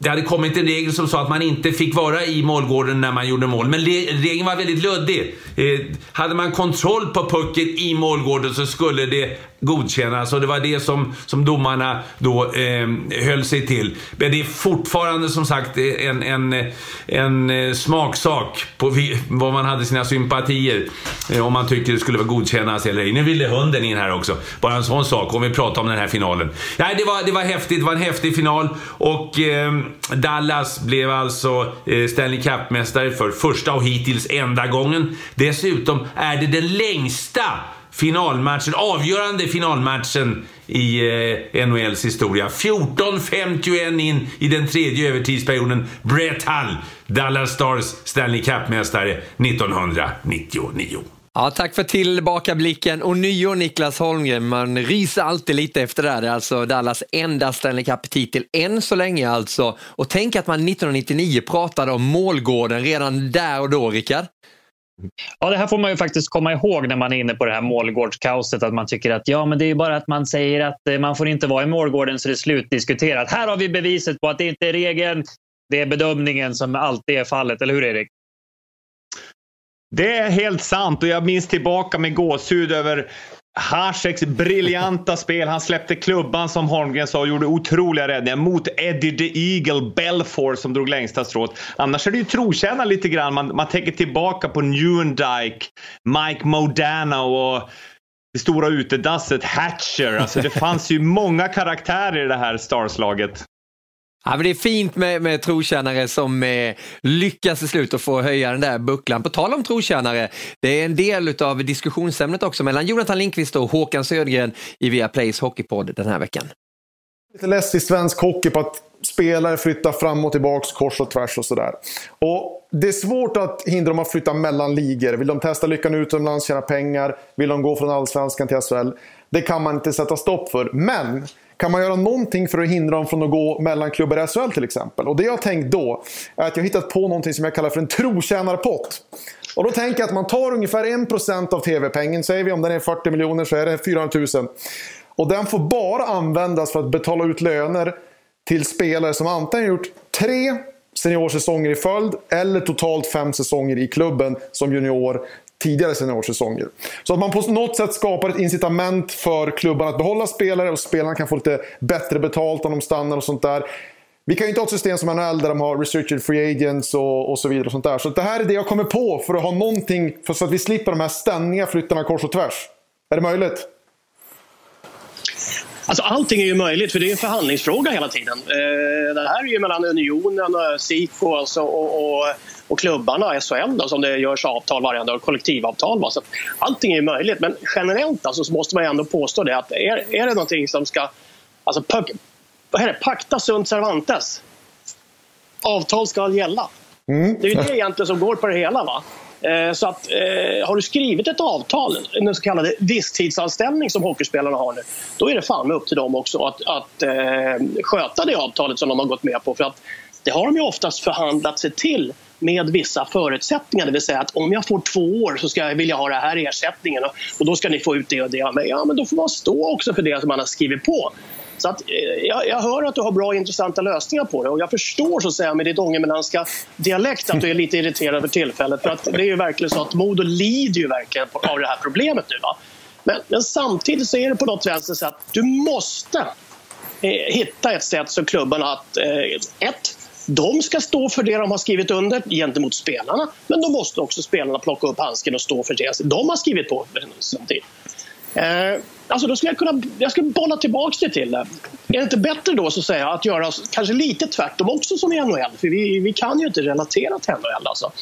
Speaker 15: Det hade kommit en regel som sa att man inte fick vara i målgården när man gjorde mål. Men regeln var väldigt luddig. Eh, hade man kontroll på pucken i målgården så skulle det godkännas och det var det som, som domarna då eh, höll sig till. Men det är fortfarande som sagt en, en, en eh, smaksak på vad man hade sina sympatier. Eh, om man tycker det skulle vara godkännas eller ej. Nu ville hunden in här också. Bara en sån sak om vi pratar om den här finalen. Nej, det var, det var häftigt. Det var en häftig final och eh, Dallas blev alltså eh, Stanley Cup-mästare för första och hittills enda gången. Dessutom är det den längsta finalmatchen, avgörande finalmatchen i eh, NHLs historia. 14.51 in i den tredje övertidsperioden. Brett Hull, Dallas Stars Stanley Cup-mästare 1999.
Speaker 1: Ja, tack för tillbakablicken. Och nio Niklas Holmgren, man ryser alltid lite efter det här. Det är alltså Dallas enda Stanley Cup-titel än så länge alltså. Och tänk att man 1999 pratade om målgården redan där och då, Rickard.
Speaker 3: Ja, det här får man ju faktiskt komma ihåg när man är inne på det här målgårdskaoset. Att man tycker att ja, men det är bara att man säger att eh, man får inte vara i målgården så det är slutdiskuterat. Här har vi beviset på att det inte är regeln, det är bedömningen som alltid är fallet. Eller hur Erik?
Speaker 2: Det är helt sant och jag minns tillbaka med gåshud över Haseks briljanta spel. Han släppte klubban som Holmgren sa och gjorde otroliga räddningar mot Eddie the Eagle Belfort som drog längsta strået. Annars är det ju trotjänare lite grann. Man, man tänker tillbaka på Newendike, Mike Modana och det stora utedasset Hatcher. Alltså det fanns ju många karaktärer i det här starslaget.
Speaker 1: Ja, men det är fint med, med trotjänare som eh, lyckas i slut och få höja den där bucklan. På tal om trotjänare, det är en del av diskussionsämnet också mellan Jonathan Lindqvist och Håkan Södergren i Viaplays Hockeypodd den här veckan.
Speaker 12: Lite less i svensk hockey på att spelare flyttar fram och tillbaks kors och tvärs och sådär. Och det är svårt att hindra dem att flytta mellan ligor. Vill de testa lyckan utomlands, tjäna pengar? Vill de gå från allsvenskan till SHL? Det kan man inte sätta stopp för. Men kan man göra någonting för att hindra dem från att gå mellan klubbar i SHL till exempel? Och det jag har tänkt då är att jag har hittat på någonting som jag kallar för en trotjänarpott. Och då tänker jag att man tar ungefär 1% av TV-pengen, säger vi om den är 40 miljoner så är det 400 000. Och den får bara användas för att betala ut löner till spelare som antingen gjort tre seniorsäsonger i följd eller totalt fem säsonger i klubben som junior tidigare seniorsäsonger. Så att man på något sätt skapar ett incitament för klubbarna att behålla spelare och spelarna kan få lite bättre betalt om de stannar och sånt där. Vi kan ju inte ha ett system som NHL där de har restricted free agents och, och så vidare. och sånt där. Så det här är det jag kommer på för att ha någonting, för så att vi slipper de här ständiga flyttarna kors och tvärs. Är det möjligt?
Speaker 16: Alltså allting är ju möjligt för det är en förhandlingsfråga hela tiden. Eh, det här är ju mellan Unionen, Siko alltså, och, och, och klubbarna, SHL då, som det görs avtal varje dag, kollektivavtal. Va? Så allting är ju möjligt men generellt alltså, så måste man ändå påstå det att är, är det någonting som ska... Alltså, vad heter det? Pacta sunt servantes. Avtal ska gälla. Mm. Det är ju det egentligen som går på det hela. va? Eh, så att, eh, har du skrivit ett avtal, en så kallad visstidsanställning som hockeyspelarna har nu, då är det fan upp till dem också att, att eh, sköta det avtalet som de har gått med på. För att det har de ju oftast förhandlat sig till med vissa förutsättningar. Det vill säga att om jag får två år så ska jag vilja ha den här ersättningen och, och då ska ni få ut det och det. Men, ja, men då får man stå också för det som man har skrivit på. Så att, eh, jag, jag, hör att du har bra och intressanta lösningar på det och jag förstår så att säga med ditt ångermanländska dialekt att du är lite irriterad för tillfället. För att det är ju verkligen så att Modo lider ju verkligen av det här problemet nu. Va? Men, men samtidigt så är det på något vänster så att du måste eh, hitta ett sätt så klubbarna att eh, ett de ska stå för det de har skrivit under gentemot spelarna men då måste också spelarna plocka upp handsken och stå för det de har skrivit på samtidigt. Eh, alltså då skulle jag kunna jag skulle bolla tillbaka det till det. Är det inte bättre då så att, säga, att göra kanske lite tvärtom också som i NHL? För vi, vi kan ju inte relatera till NHL. Alltså.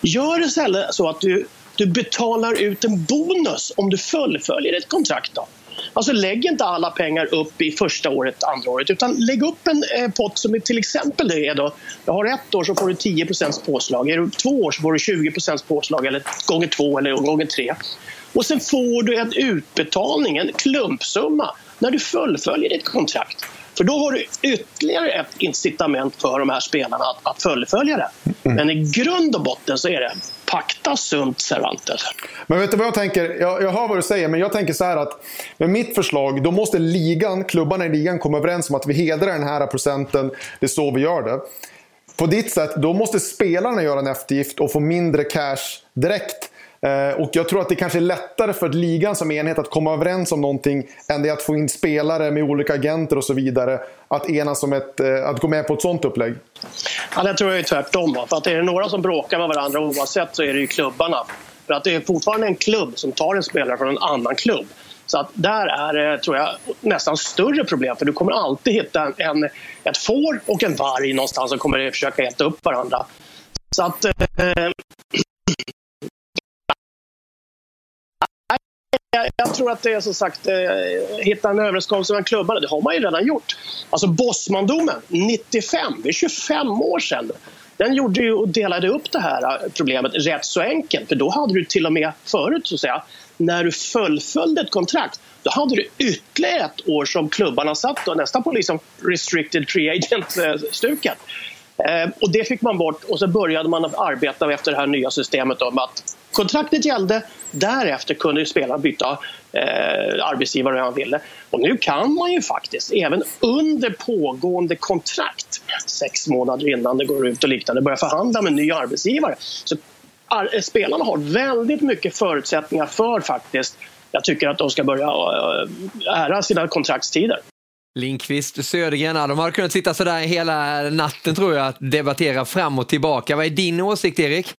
Speaker 16: Gör istället så att du, du betalar ut en bonus om du fullföljer ett kontrakt. Då. Alltså lägg inte alla pengar upp i första året, andra året utan lägg upp en eh, pott som är till exempel det är då, jag har ett år så får du 10 påslag, är du två år så får du 20% påslag eller gånger två eller gånger tre. Och sen får du en utbetalning, en klumpsumma, när du fullföljer ditt kontrakt. För då har du ytterligare ett incitament för de här spelarna att, att fullfölja det. Mm. Men i grund och botten så är det pakta sunt Cervantes.
Speaker 12: Men vet du vad jag tänker? Jag, jag hör vad du säger, men jag tänker så här att med mitt förslag, då måste ligan, klubbarna i ligan komma överens om att vi hedrar den här procenten. Det är så vi gör det. På ditt sätt, då måste spelarna göra en eftergift och få mindre cash direkt. Eh, och jag tror att det kanske är lättare för ligan som enhet att komma överens om någonting än det att få in spelare med olika agenter och så vidare. Att enas om ett, eh, att gå med på ett sånt upplägg.
Speaker 16: Ja, det tror jag är tvärtom. För att är det några som bråkar med varandra oavsett så är det ju klubbarna. För att det är fortfarande en klubb som tar en spelare från en annan klubb. Så att där är det, tror jag, nästan större problem. För du kommer alltid hitta en, en ett får och en varg någonstans som kommer försöka äta upp varandra. Så att, eh, jag, jag, tror att det är som sagt eh, hitta en överenskommelse med klubbarna. Det har man ju redan gjort. Alltså Bosmandomen 95, det är 25 år sedan. Den gjorde ju och delade upp det här eh, problemet rätt så enkelt. För då hade du till och med förut så att säga, när du fullföljde ett kontrakt då hade du ytterligare ett år som klubbarna satt och nästan på liksom restricted free agent-stuket. Eh, Eh, och det fick man bort och så började man att arbeta efter det här nya systemet om att kontraktet gällde. Därefter kunde spelaren byta eh, arbetsgivare hur han ville. Och nu kan man ju faktiskt, även under pågående kontrakt, sex månader innan det går ut och liknande, börja förhandla med en ny arbetsgivare. Så ar- spelarna har väldigt mycket förutsättningar för faktiskt. Jag tycker att de ska börja eh, ära sina kontraktstider.
Speaker 1: Lindqvist, Södergren, de har kunnat sitta sådär hela natten tror jag att debattera fram och tillbaka. Vad är din åsikt Erik?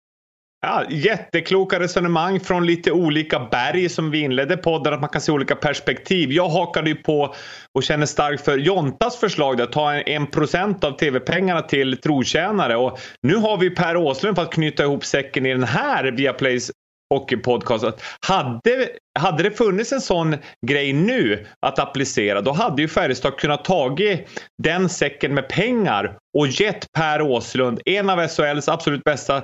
Speaker 2: Ja, jättekloka resonemang från lite olika berg som vi inledde podden, att man kan se olika perspektiv. Jag hakade ju på och känner starkt för Jontas förslag där, att ta en procent av tv-pengarna till trotjänare. Och nu har vi Per Åslund för att knyta ihop säcken i den här Viaplays hockeypodcast. Att hade, hade det funnits en sån grej nu att applicera då hade ju Färjestad kunnat tagit den säcken med pengar och gett Per Åslund, en av SHLs absolut bästa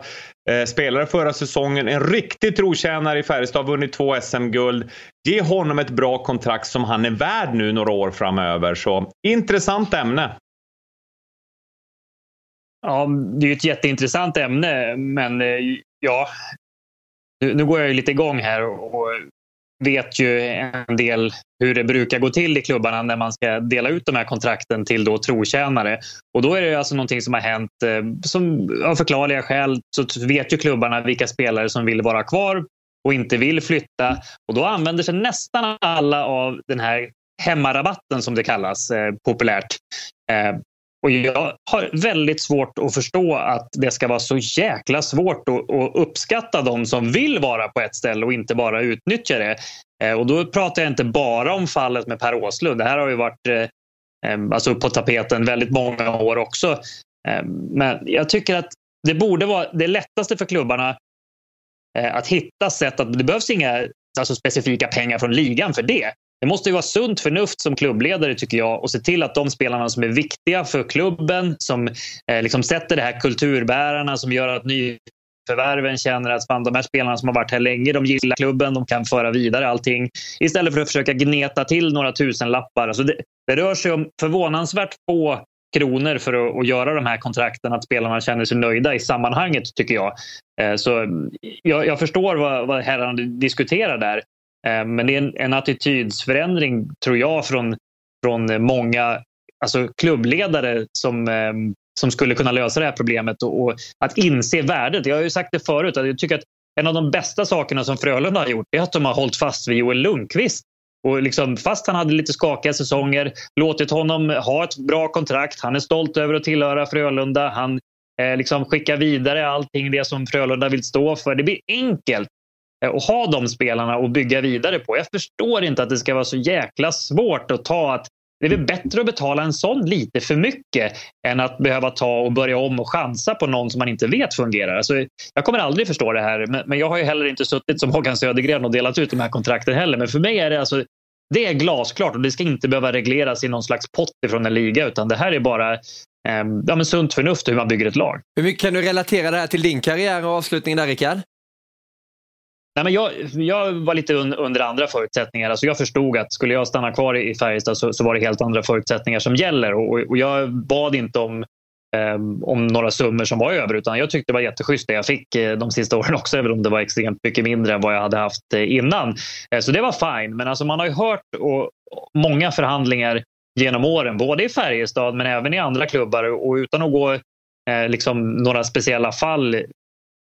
Speaker 2: eh, spelare förra säsongen, en riktig trotjänare i Färjestad, vunnit två SM-guld. Ge honom ett bra kontrakt som han är värd nu några år framöver. Så intressant ämne.
Speaker 3: Ja, det är ju ett jätteintressant ämne, men eh, ja, nu, nu går jag ju lite igång här och, vet ju en del hur det brukar gå till i klubbarna när man ska dela ut de här kontrakten till då trotjänare. Och då är det alltså någonting som har hänt eh, som av förklarliga skäl så vet ju klubbarna vilka spelare som vill vara kvar och inte vill flytta. Och då använder sig nästan alla av den här hemmarabatten som det kallas eh, populärt. Eh, och jag har väldigt svårt att förstå att det ska vara så jäkla svårt att, att uppskatta de som vill vara på ett ställe och inte bara utnyttja det. Eh, och då pratar jag inte bara om fallet med Per Åslund. Det här har ju varit eh, alltså på tapeten väldigt många år också. Eh, men jag tycker att det borde vara det lättaste för klubbarna att hitta sätt att det behövs inga alltså specifika pengar från ligan för det. Det måste ju vara sunt förnuft som klubbledare tycker jag och se till att de spelarna som är viktiga för klubben, som eh, liksom sätter det här kulturbärarna som gör att nyförvärven känner att fan, de här spelarna som har varit här länge, de gillar klubben, de kan föra vidare allting. Istället för att försöka gneta till några tusenlappar. Alltså det, det rör sig om förvånansvärt få kronor för att, att, göra de här kontrakten, att spelarna känner sig nöjda i sammanhanget tycker jag. Eh, så jag, jag förstår vad, vad herrarna diskuterar där. Eh, men det är en, en attitydsförändring, tror jag, från, från många alltså klubbledare som, ehm, som skulle kunna lösa det här problemet och, och, att inse värdet. Jag har ju sagt det förut, att jag tycker att en av de bästa sakerna som Frölunda har gjort är att de har hållit fast vid Joel Lundqvist. Och liksom, fast han hade lite skakiga säsonger, låtit honom ha ett bra kontrakt. Han är stolt över att tillhöra Frölunda. Han eh, liksom skickar vidare allting det som Frölunda vill stå för. Det blir enkelt Eh, och ha de spelarna och bygga vidare på. Jag förstår inte att det ska vara så jäkla svårt att ta att det är väl bättre att betala en sån lite för mycket än att behöva ta och börja om och chansa på någon som man inte vet fungerar. Alltså, jag kommer aldrig förstå det här, men, jag har ju heller inte suttit som Håkan Södergren och delat ut de här kontrakten heller. Men för mig är det alltså det är glasklart och det ska inte behöva regleras i någon slags pott från en liga utan det här är bara eh, ja, men sunt förnuft hur man bygger ett lag.
Speaker 1: Hur mycket kan du relatera det här till din karriär och avslutningen där Rickard?
Speaker 3: Nej, men jag, jag var lite un, under andra förutsättningar. Alltså jag förstod att skulle jag stanna kvar i Färjestad så, så var det helt andra förutsättningar som gäller. Och, och jag bad inte om, eh, om några summor som var över utan jag tyckte det var jätteschysst det jag fick eh, de sista åren också även om det var extremt mycket mindre än vad jag hade haft eh, innan. Eh, så det var fine. Men alltså man har ju hört och, många förhandlingar genom åren, både i Färjestad men även i andra klubbar och utan att gå eh, liksom några speciella fall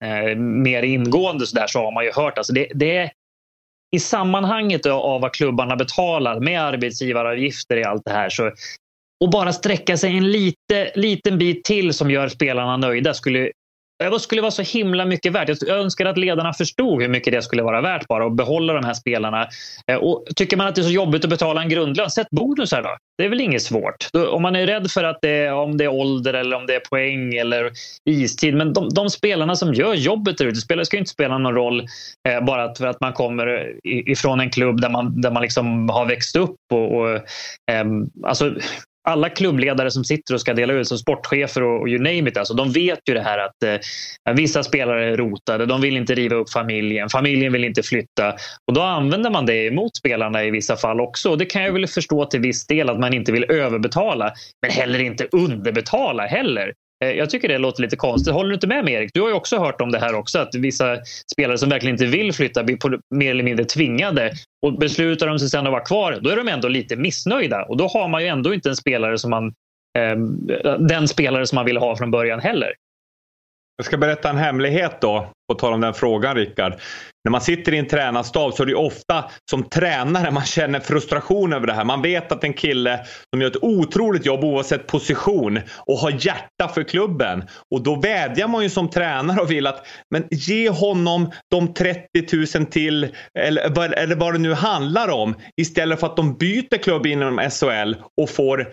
Speaker 3: eh, mer ingående så, där, så har man ju hört. Alltså det, det är i sammanhanget av vad klubbarna betalar med arbetsgivaravgifter i allt det här så och bara sträcka sig en lite, liten bit till som gör spelarna nöjda skulle det skulle vara så himla mycket värt. Jag önskar att ledarna förstod hur mycket det skulle vara värt bara att behålla de här spelarna. Eh, och tycker man att det är så jobbigt att betala en grundlön, sätt bonusar då. Det är väl inget svårt. Om man är rädd för att det är, om det är ålder eller om det är poäng eller istid. Men de, de spelarna som gör jobbet där ute, det ska inte spela någon roll eh, bara för att man kommer ifrån en klubb där man, där man liksom har växt upp. Och, och ehm, alltså, alla klubbledare som sitter och ska dela ut som sportchefer och, och you name it, alltså, de vet ju det här att eh, vissa spelare är rotade, de vill inte riva upp familjen, familjen vill inte flytta och då använder man det emot spelarna i vissa fall också. Och det kan jag väl förstå till viss del att man inte vill överbetala, men heller inte underbetala heller. Eh, jag tycker det låter lite konstigt. Håller du inte med mig Erik? Du har ju också hört om det här också, att vissa spelare som verkligen inte vill flytta blir mer eller mindre tvingade. Och beslutar de sig sen att vara kvar, då är de ändå lite missnöjda. Och då har man ju ändå inte en spelare som man, eh, den spelare som man vill ha från början heller.
Speaker 2: Jag ska berätta en hemlighet då, på tal om den frågan Rickard. När man sitter i en tränarstab så är det ofta som tränare man känner frustration över det här. Man vet att en kille som gör ett otroligt jobb oavsett position och har hjärta för klubben. Och då vädjar man ju som tränare och vill att men ge honom de 30 000 till eller, eller vad det nu handlar om istället för att de byter klubb inom SHL och får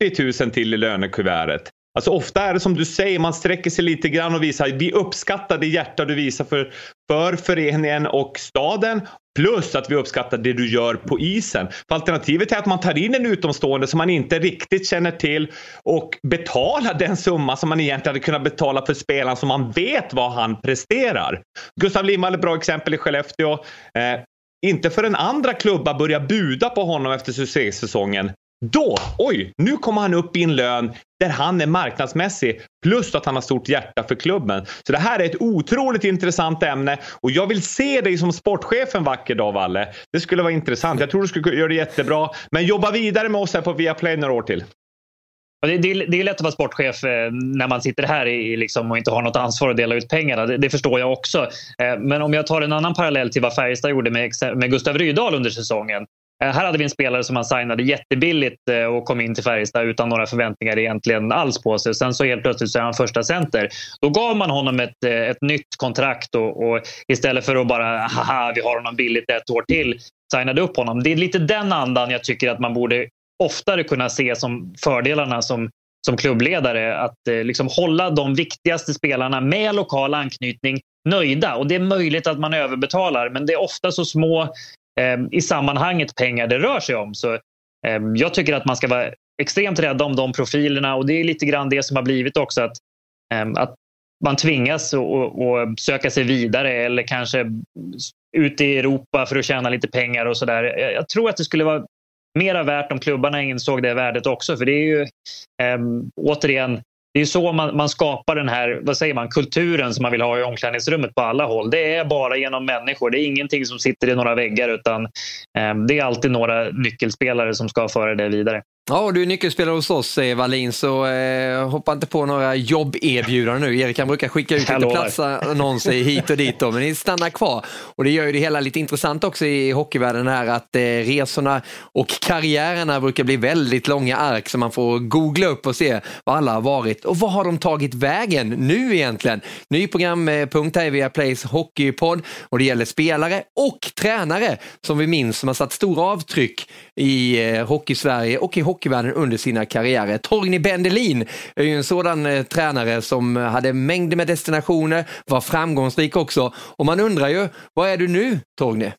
Speaker 2: 40 000 till i lönekuvertet. Alltså ofta är det som du säger, man sträcker sig lite grann och visar vi uppskattar det hjärta du visar för, för föreningen och staden. Plus att vi uppskattar det du gör på isen. För alternativet är att man tar in en utomstående som man inte riktigt känner till och betalar den summa som man egentligen hade kunnat betala för spelaren som man vet vad han presterar. Gustav Lindvall är ett bra exempel i Skellefteå. Eh, inte förrän andra klubbar börjar buda på honom efter succésäsongen då, oj, nu kommer han upp i en lön där han är marknadsmässig plus att han har stort hjärta för klubben. Så det här är ett otroligt intressant ämne och jag vill se dig som sportchef en vacker dag, Valle. Det skulle vara intressant. Jag tror du skulle göra det jättebra. Men jobba vidare med oss här på Viaplay några år till.
Speaker 3: Det, det, det, är lätt att vara sportchef eh, när man sitter här i, liksom, och inte har något ansvar att dela ut pengarna. Det, det, förstår jag också. Eh, men om jag tar en annan parallell till vad Färjestad gjorde med, med Gustav Rydahl under säsongen Eh, här hade vi en spelare som han signade jättebilligt eh, och kom in till Färjestad utan några förväntningar egentligen alls på sig. Sen så helt plötsligt så är han första center. Då gav man honom ett, eh, ett nytt kontrakt och, och istället för att bara haha, vi har honom billigt ett år till, signade upp honom. Det är lite den andan jag tycker att man borde oftare kunna se som fördelarna som, som klubbledare. Att eh, liksom hålla de viktigaste spelarna med lokal anknytning nöjda. Och Det är möjligt att man överbetalar men det är ofta så små Ehm, i sammanhanget pengar det rör sig om. Så ehm, jag tycker att man ska vara extremt rädda om de profilerna och det är lite grann det som har blivit också att, ehm, att man tvingas att söka sig vidare eller kanske ut i Europa för att tjäna lite pengar och sådär. Jag tror att det skulle vara mera värt om klubbarna insåg det värdet också. För det är ju ähm, återigen det är så man, man, skapar den här vad säger man, kulturen som man vill ha i omklädningsrummet på alla håll. Det är bara genom människor. Det är ingenting som sitter i några väggar utan eh, det är alltid några nyckelspelare som ska föra det vidare.
Speaker 1: Ja, du är nyckelspelare hos oss, Wallin, så eh, hoppa inte på några jobberbjudanden nu. Erik han brukar skicka ut lite platsannonser hit och dit, då, men ni stannar kvar. Och det gör ju det hela lite intressant också i hockeyvärlden här att eh, resorna och karriärerna brukar bli väldigt långa ark så man får googla upp och se vad alla har varit och vad har de tagit vägen nu egentligen? Ny programpunkt här via Plays Hockeypodd och det gäller spelare och tränare som vi minns som har satt stora avtryck i eh, Hockeysverige och i hockeyvärlden under sina karriärer. Torgny Bendelin är ju en sådan eh, tränare som hade mängder med destinationer, var framgångsrik också. Och man undrar ju, vad är du nu Torgny?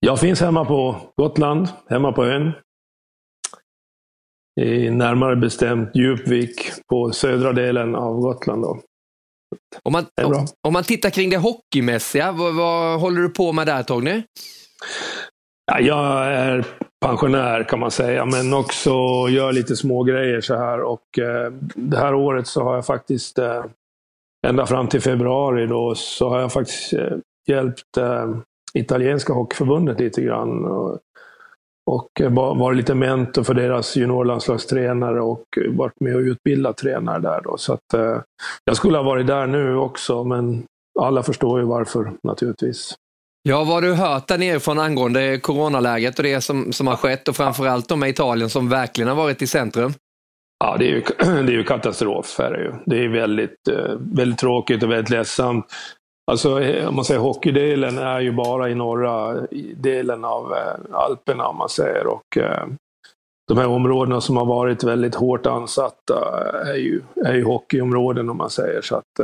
Speaker 17: Jag finns hemma på Gotland, hemma på ön. I närmare bestämt Djupvik på södra delen av Gotland. Då.
Speaker 1: Om man, om, om man tittar kring det hockeymässiga, vad, vad håller du på med där Torgny?
Speaker 17: Ja, jag är pensionär kan man säga, men också gör lite små grejer så här. Och eh, det här året så har jag faktiskt, eh, ända fram till februari då, så har jag faktiskt eh, hjälpt eh, italienska hockeyförbundet lite grann. Och, eh, och varit lite mentor för deras juniorlandslagstränare och varit med och utbildat tränare där. Då. Så att, eh, jag skulle ha varit där nu också, men alla förstår ju varför naturligtvis.
Speaker 1: Ja, vad har du hört där nere från angående coronaläget och det som, som har skett och framförallt de med Italien som verkligen har varit i centrum?
Speaker 17: Ja, det är ju, det är ju katastrof. Här det, ju. det är väldigt, eh, väldigt tråkigt och väldigt ledsamt. Alltså, eh, om man säger hockeydelen är ju bara i norra delen av eh, Alperna om man säger. Och, de här områdena som har varit väldigt hårt ansatta är ju, är ju hockeyområden om man säger. Så att,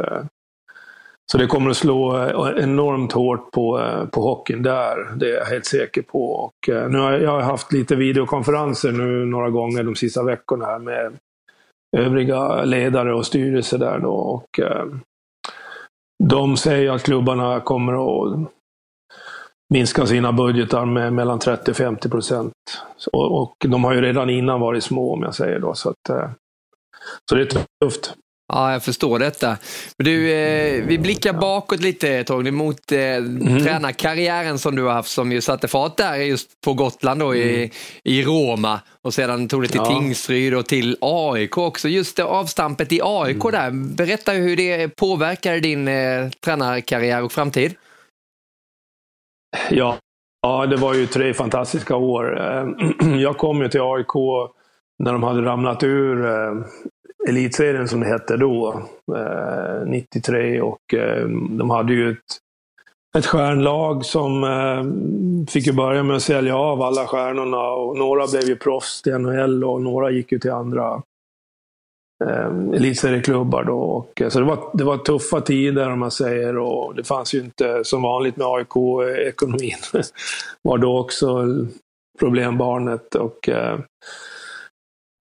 Speaker 17: så det kommer att slå eh, enormt hårt på, eh, på hockeyn där, det är jag helt säker på. Och eh, nu har jag haft lite videokonferenser nu några gånger de sista veckorna här med övriga ledare och styrelse där då. Och, de säger att klubbarna kommer att minska sina budgetar med mellan 30 50 procent. Och, och, de har ju redan innan varit små om jag säger då. Så, att, så det är tufft.
Speaker 1: Ja, jag förstår detta. Men du, eh, vi blickar bakåt lite Torgny, mot eh, mm. tränarkarriären som du har haft som ju satte fart där just på Gotland då i, mm. i Roma och sedan tog det till ja. Tingsryd och till AIK också. Just det avstampet i AIK mm. där, berätta hur det påverkar din eh, tränarkarriär och framtid.
Speaker 17: Ja, ja, det var ju tre fantastiska år. Eh, jag kom ju till AIK när de hade ramlat ur eh, elitserien som det hette då, eh, 93 och eh, de hade ju ett, ett stjärnlag som eh, fick ju börja med att sälja av alla stjärnorna och några blev ju proffs i NHL och några gick ju till andra eh, elitserieklubbar då. Och, eh, så det var, det var tuffa tider om man säger och det fanns ju inte som vanligt med AIK-ekonomin. var då också problembarnet och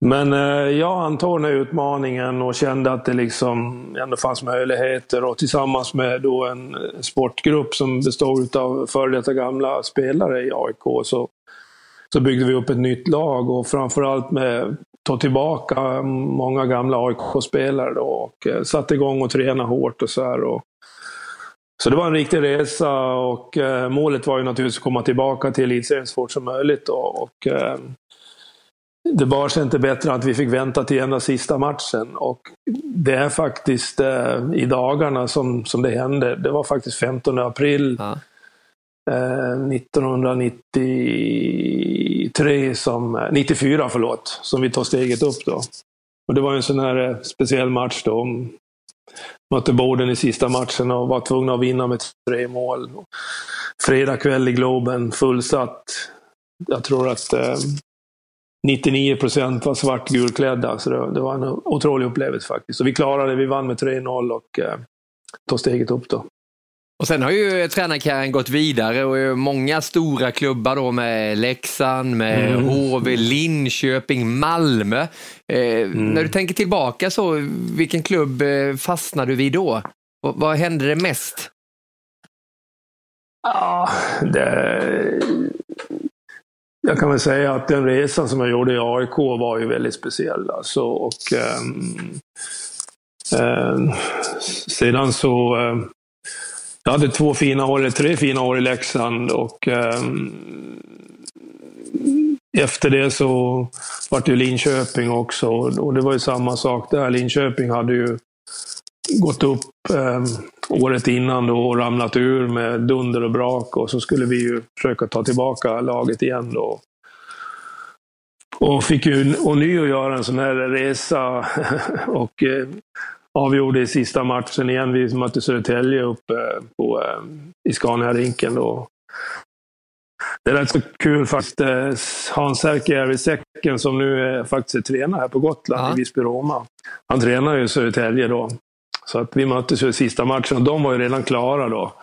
Speaker 17: men eh, jag antog den här utmaningen och kände att det liksom ändå fanns möjligheter. Och tillsammans med då en eh, sportgrupp som bestod av före detta gamla spelare i AIK så, så byggde vi upp ett nytt lag och framförallt med ta tillbaka många gamla AIK-spelare och eh, satte igång och träna hårt och så här. Och, så det var en riktig resa och eh, målet var ju naturligtvis att komma tillbaka till elitserien så fort som möjligt. Då, och, eh, det bar sig inte bättre att vi fick vänta till enda sista matchen. Och det är faktiskt eh, i dagarna som, som det hände. Det var faktiskt 15 april ja. eh, 1993 som, 94 eh, förlåt, som vi tar steget upp då. Och det var en sån här eh, speciell match då. Mötte Boden i sista matchen och var tvungna att vinna med tre mål. Fredag kväll i Globen, fullsatt. Jag tror att eh, 99 procent var svartgulklädda. Så det, det, var en otrolig upplevelse faktiskt. Så vi klarade det. Vi vann med 3-0 och eh, tog steget upp då.
Speaker 1: Och sen har ju tränarkarriären gått vidare och många stora klubbar då med Leksand, med mm. HV, Linköping, Malmö. Eh, mm. När du tänker tillbaka så, vilken klubb eh, fastnade du vid då? Och vad hände det mest?
Speaker 17: Ja, det, jag kan väl säga att den resan som jag gjorde i AIK var ju väldigt speciell. Alltså, och, eh, eh, sedan så... Eh, jag hade två fina år, eller tre fina år i Leksand och ehm, efter det så var det ju Linköping också och det var ju samma sak där. Linköping hade ju gått upp eh, året innan då och ramlat ur med dunder och brak och så skulle vi ju försöka ta tillbaka laget igen då. Och fick ju ånyo göra en sån här resa och eh, avgjorde i sista matchen igen. Vi mötte Södertälje uppe på, eh, i Scania-rinken då. Det är rätt så kul faktiskt. Eh, Hans Erkijärvi Säcken som nu är, faktiskt är tränare här på Gotland ja. i Visby-Roma. Han tränar ju Södertälje då. Så att vi möttes ju i sista matchen och de var ju redan klara då.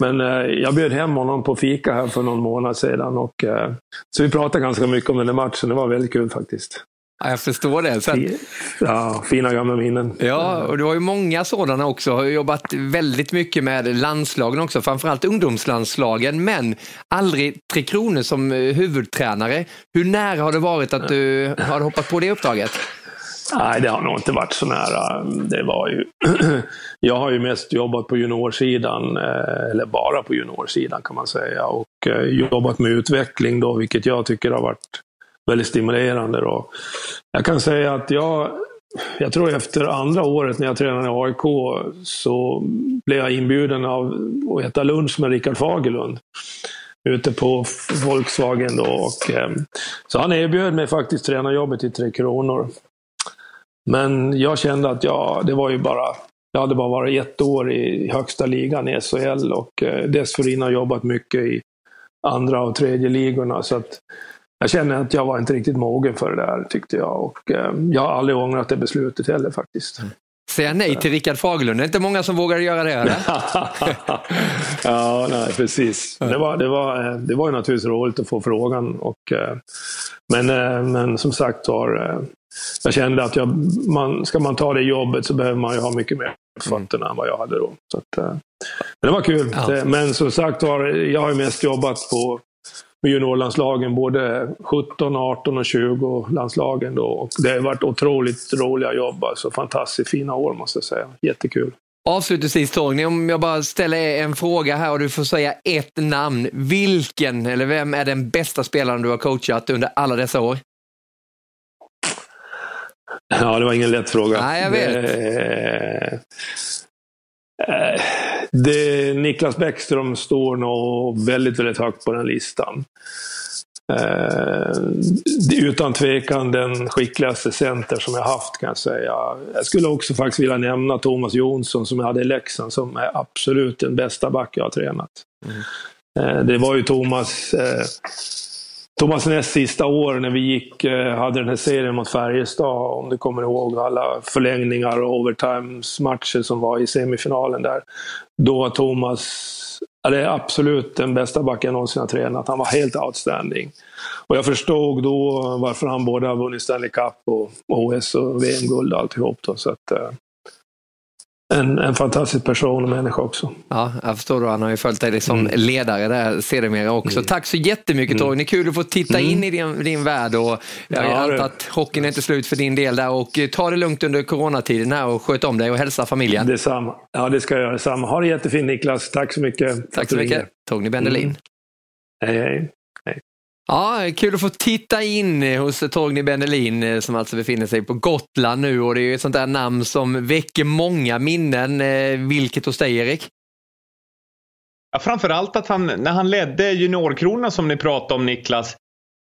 Speaker 17: Men eh, jag bjöd hem honom på fika här för någon månad sedan. Och, eh, så vi pratade ganska mycket om den där matchen. Det var väldigt kul faktiskt.
Speaker 1: Ja, jag förstår det. Sen...
Speaker 17: Ja, fina gamla minnen.
Speaker 1: Ja, och du har ju många sådana också. Har jobbat väldigt mycket med landslagen också, framförallt ungdomslandslagen, men aldrig Tre Kronor som eh, huvudtränare. Hur nära har det varit att du har hoppat på det uppdraget?
Speaker 17: Nej, det har nog inte varit så nära. Det var ju... jag har ju mest jobbat på juniorsidan, eh, eller bara på juniorsidan kan man säga, och eh, jobbat med utveckling då, vilket jag tycker har varit väldigt stimulerande. Då. Jag kan säga att jag, jag tror efter andra året när jag tränade i AIK så blev jag inbjuden av att äta lunch med Rickard Fagerlund ute på Volkswagen. Då. Och, eh, så han erbjöd mig faktiskt tränarjobbet i Tre Kronor. Men jag kände att ja, det var ju bara jag hade bara varit ett år i högsta ligan i SHL och eh, dessförinnan jobbat mycket i andra och tredje ligorna. Så att jag kände att jag var inte riktigt mogen för det där tyckte jag. Och eh, jag har aldrig ångrat det beslutet heller faktiskt. Mm.
Speaker 1: Säga nej till Rickard Fagerlund, det är inte många som vågar göra det? Eller?
Speaker 17: ja, nej, precis. Det var, det, var, eh, det var ju naturligtvis roligt att få frågan. Och, eh, men, eh, men som sagt var, jag kände att jag, man, ska man ta det jobbet så behöver man ju ha mycket mer på fötterna än vad jag hade då. Så att, men det var kul. Ja. Men som sagt var, jag har mest jobbat på med juniorlandslagen, både 17, 18 och 20 landslagen då. Och det har varit otroligt roliga jobb, alltså fantastiskt fina år måste jag säga. Jättekul.
Speaker 1: Avslutningsvis Torgny, om jag bara ställer en fråga här och du får säga ett namn. Vilken eller vem är den bästa spelaren du har coachat under alla dessa år?
Speaker 17: Ja, det var ingen lätt fråga.
Speaker 1: Nej, jag vet.
Speaker 17: Det, det, Niklas Bäckström står nog väldigt, väldigt högt på den listan. Eh, utan tvekan den skickligaste center som jag haft kan jag säga. Jag skulle också faktiskt vilja nämna Thomas Jonsson som jag hade i Leksand som är absolut den bästa back jag har tränat. Mm. Eh, det var ju Thomas eh, Thomas Näs sista år när vi gick, eh, hade den här serien mot Färjestad, om du kommer ihåg alla förlängningar och overtimes-matcher som var i semifinalen där. Då var Thomas det är absolut den bästa backen jag någonsin har tränat. Han var helt outstanding. Och jag förstod då varför han både har vunnit Stanley Cup och OS och VM-guld och alltihop. Då. Så att, eh, en, en fantastisk person och människa också.
Speaker 1: Ja, jag förstår då. Han har ju följt dig som mm. ledare där sedermera också. Mm. Tack så jättemycket mm. Torgny. Kul att få titta mm. in i din, din värld. Och jag ja, antar att hockeyn är inte slut för din del där. Och eh, ta det lugnt under coronatiden här och sköt om dig och hälsa familjen.
Speaker 17: Detsamma. Ja, det ska jag göra. Detsamma. Ha det jättefint Niklas. Tack så mycket.
Speaker 1: Tack så mycket. Torgny Bendelin. Mm.
Speaker 17: Hej, hej.
Speaker 1: Ja, kul att få titta in eh, hos eh, Torgny Bendelin eh, som alltså befinner sig på Gotland nu och det är ju ett sånt där namn som väcker många minnen. Vilket hos dig Erik?
Speaker 2: Ja, framförallt att han, när han ledde juniorkronan som ni pratade om Niklas,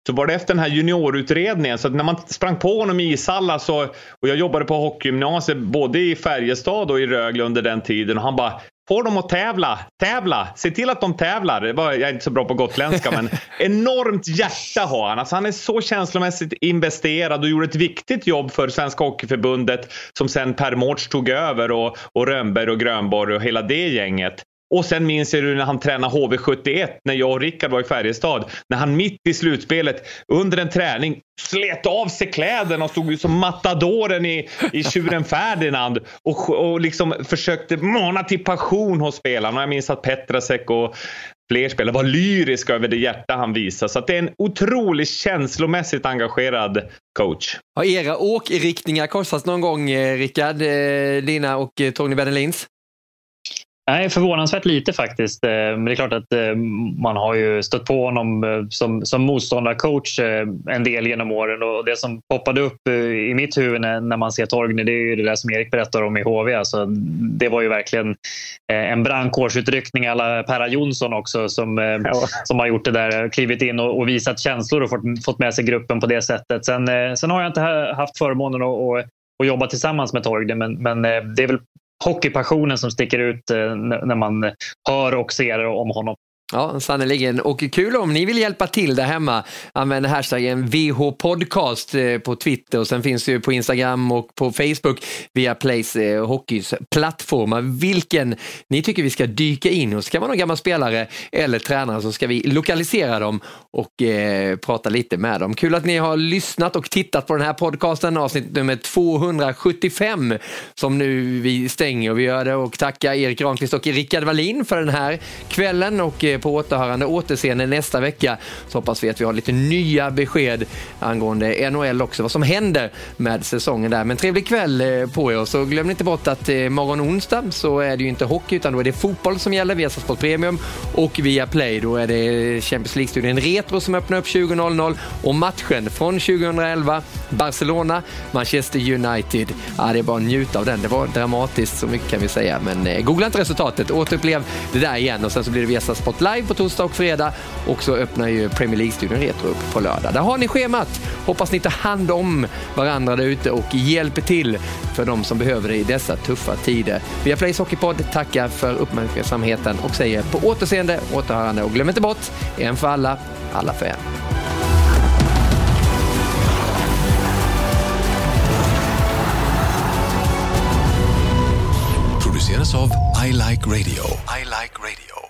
Speaker 2: så var det efter den här juniorutredningen. Så när man sprang på honom i ishalla så, och jag jobbade på hockeygymnasiet både i Färjestad och i Rögle under den tiden och han bara Få dem att tävla, tävla, se till att de tävlar. jag är inte så bra på gotländska men enormt hjärta har han. Alltså han är så känslomässigt investerad och gjorde ett viktigt jobb för Svenska Hockeyförbundet som sen Per Mårts tog över och, och Rönnberg och Grönborg och hela det gänget. Och sen minns jag när han tränade HV71 när jag och Rickard var i Färjestad. När han mitt i slutspelet under en träning slet av sig kläderna och stod som matadoren i, i Tjuren Ferdinand och, och liksom försökte mana till passion hos spelarna. Jag minns att Petrasek och fler spelare var lyriska över det hjärta han visar. Så det är en otroligt känslomässigt engagerad coach.
Speaker 1: Har era åkriktningar korsats någon gång, eh, Rickard? Eh, dina och eh, Tony Bendelins?
Speaker 3: Nej, förvånansvärt lite faktiskt. Eh, men det är klart att eh, man har ju stött på honom eh, som, som motståndarcoach en del genom åren. Och det som poppade upp i mitt huvud när, man ser Torgny, det är ju det där som Erik berättar om i HV. Alltså, det var ju verkligen en brandkårsutryckning alla Perra Jonsson också som, ja. som har gjort det där, klivit in och, och visat känslor och fått, fått med sig gruppen på det sättet. Sen, sen har jag inte haft förmånen att, att jobba tillsammans med Torgny men, men det är väl hockeypassionen som sticker ut eh, när man hör och ser om honom.
Speaker 1: Ja, sannerligen. Och kul om ni vill hjälpa till där hemma. Använd hashtaggen VHpodcast eh, på Twitter och sen finns det ju på Instagram och på Facebook via Plays eh, Hockeys plattformar. Vilken ni tycker vi ska dyka in hos. Kan vara någon gammal spelare eller tränare så ska vi lokalisera dem och eh, prata lite med dem. Kul att ni har lyssnat och tittat på den här podcasten, avsnitt nummer 275 som nu vi stänger. Vi gör det och tackar Erik Granqvist och Rickard Wallin för den här kvällen och eh, på återhörande återseende nästa vecka så hoppas vi att vi har lite nya besked angående NHL också, vad som händer med säsongen där. Men trevlig kväll eh, på er så glöm inte bort att eh, morgon onsdag så är det ju inte hockey utan då är det fotboll som gäller via Sport Premium och via Play. Då är det Champions League-studien Retro som öppnar upp 20.00 och matchen från 2011 Barcelona, Manchester United. Ja, det är bara att njuta av den. Det var dramatiskt, så mycket kan vi säga. Men eh, googla inte resultatet, återupplev det där igen och sen så blir det Viasat Sport Live på torsdag och fredag och så öppnar ju Premier League-studion Retro upp på lördag. Där har ni schemat. Hoppas ni tar hand om varandra där ute och hjälper till för de som behöver det i dessa tuffa tider. Via Plays Hockeypodd tackar för uppmärksamheten och säger på återseende, återhörande och glöm inte bort, en för alla, alla för en.
Speaker 18: Produceras av I Like Radio. I like radio.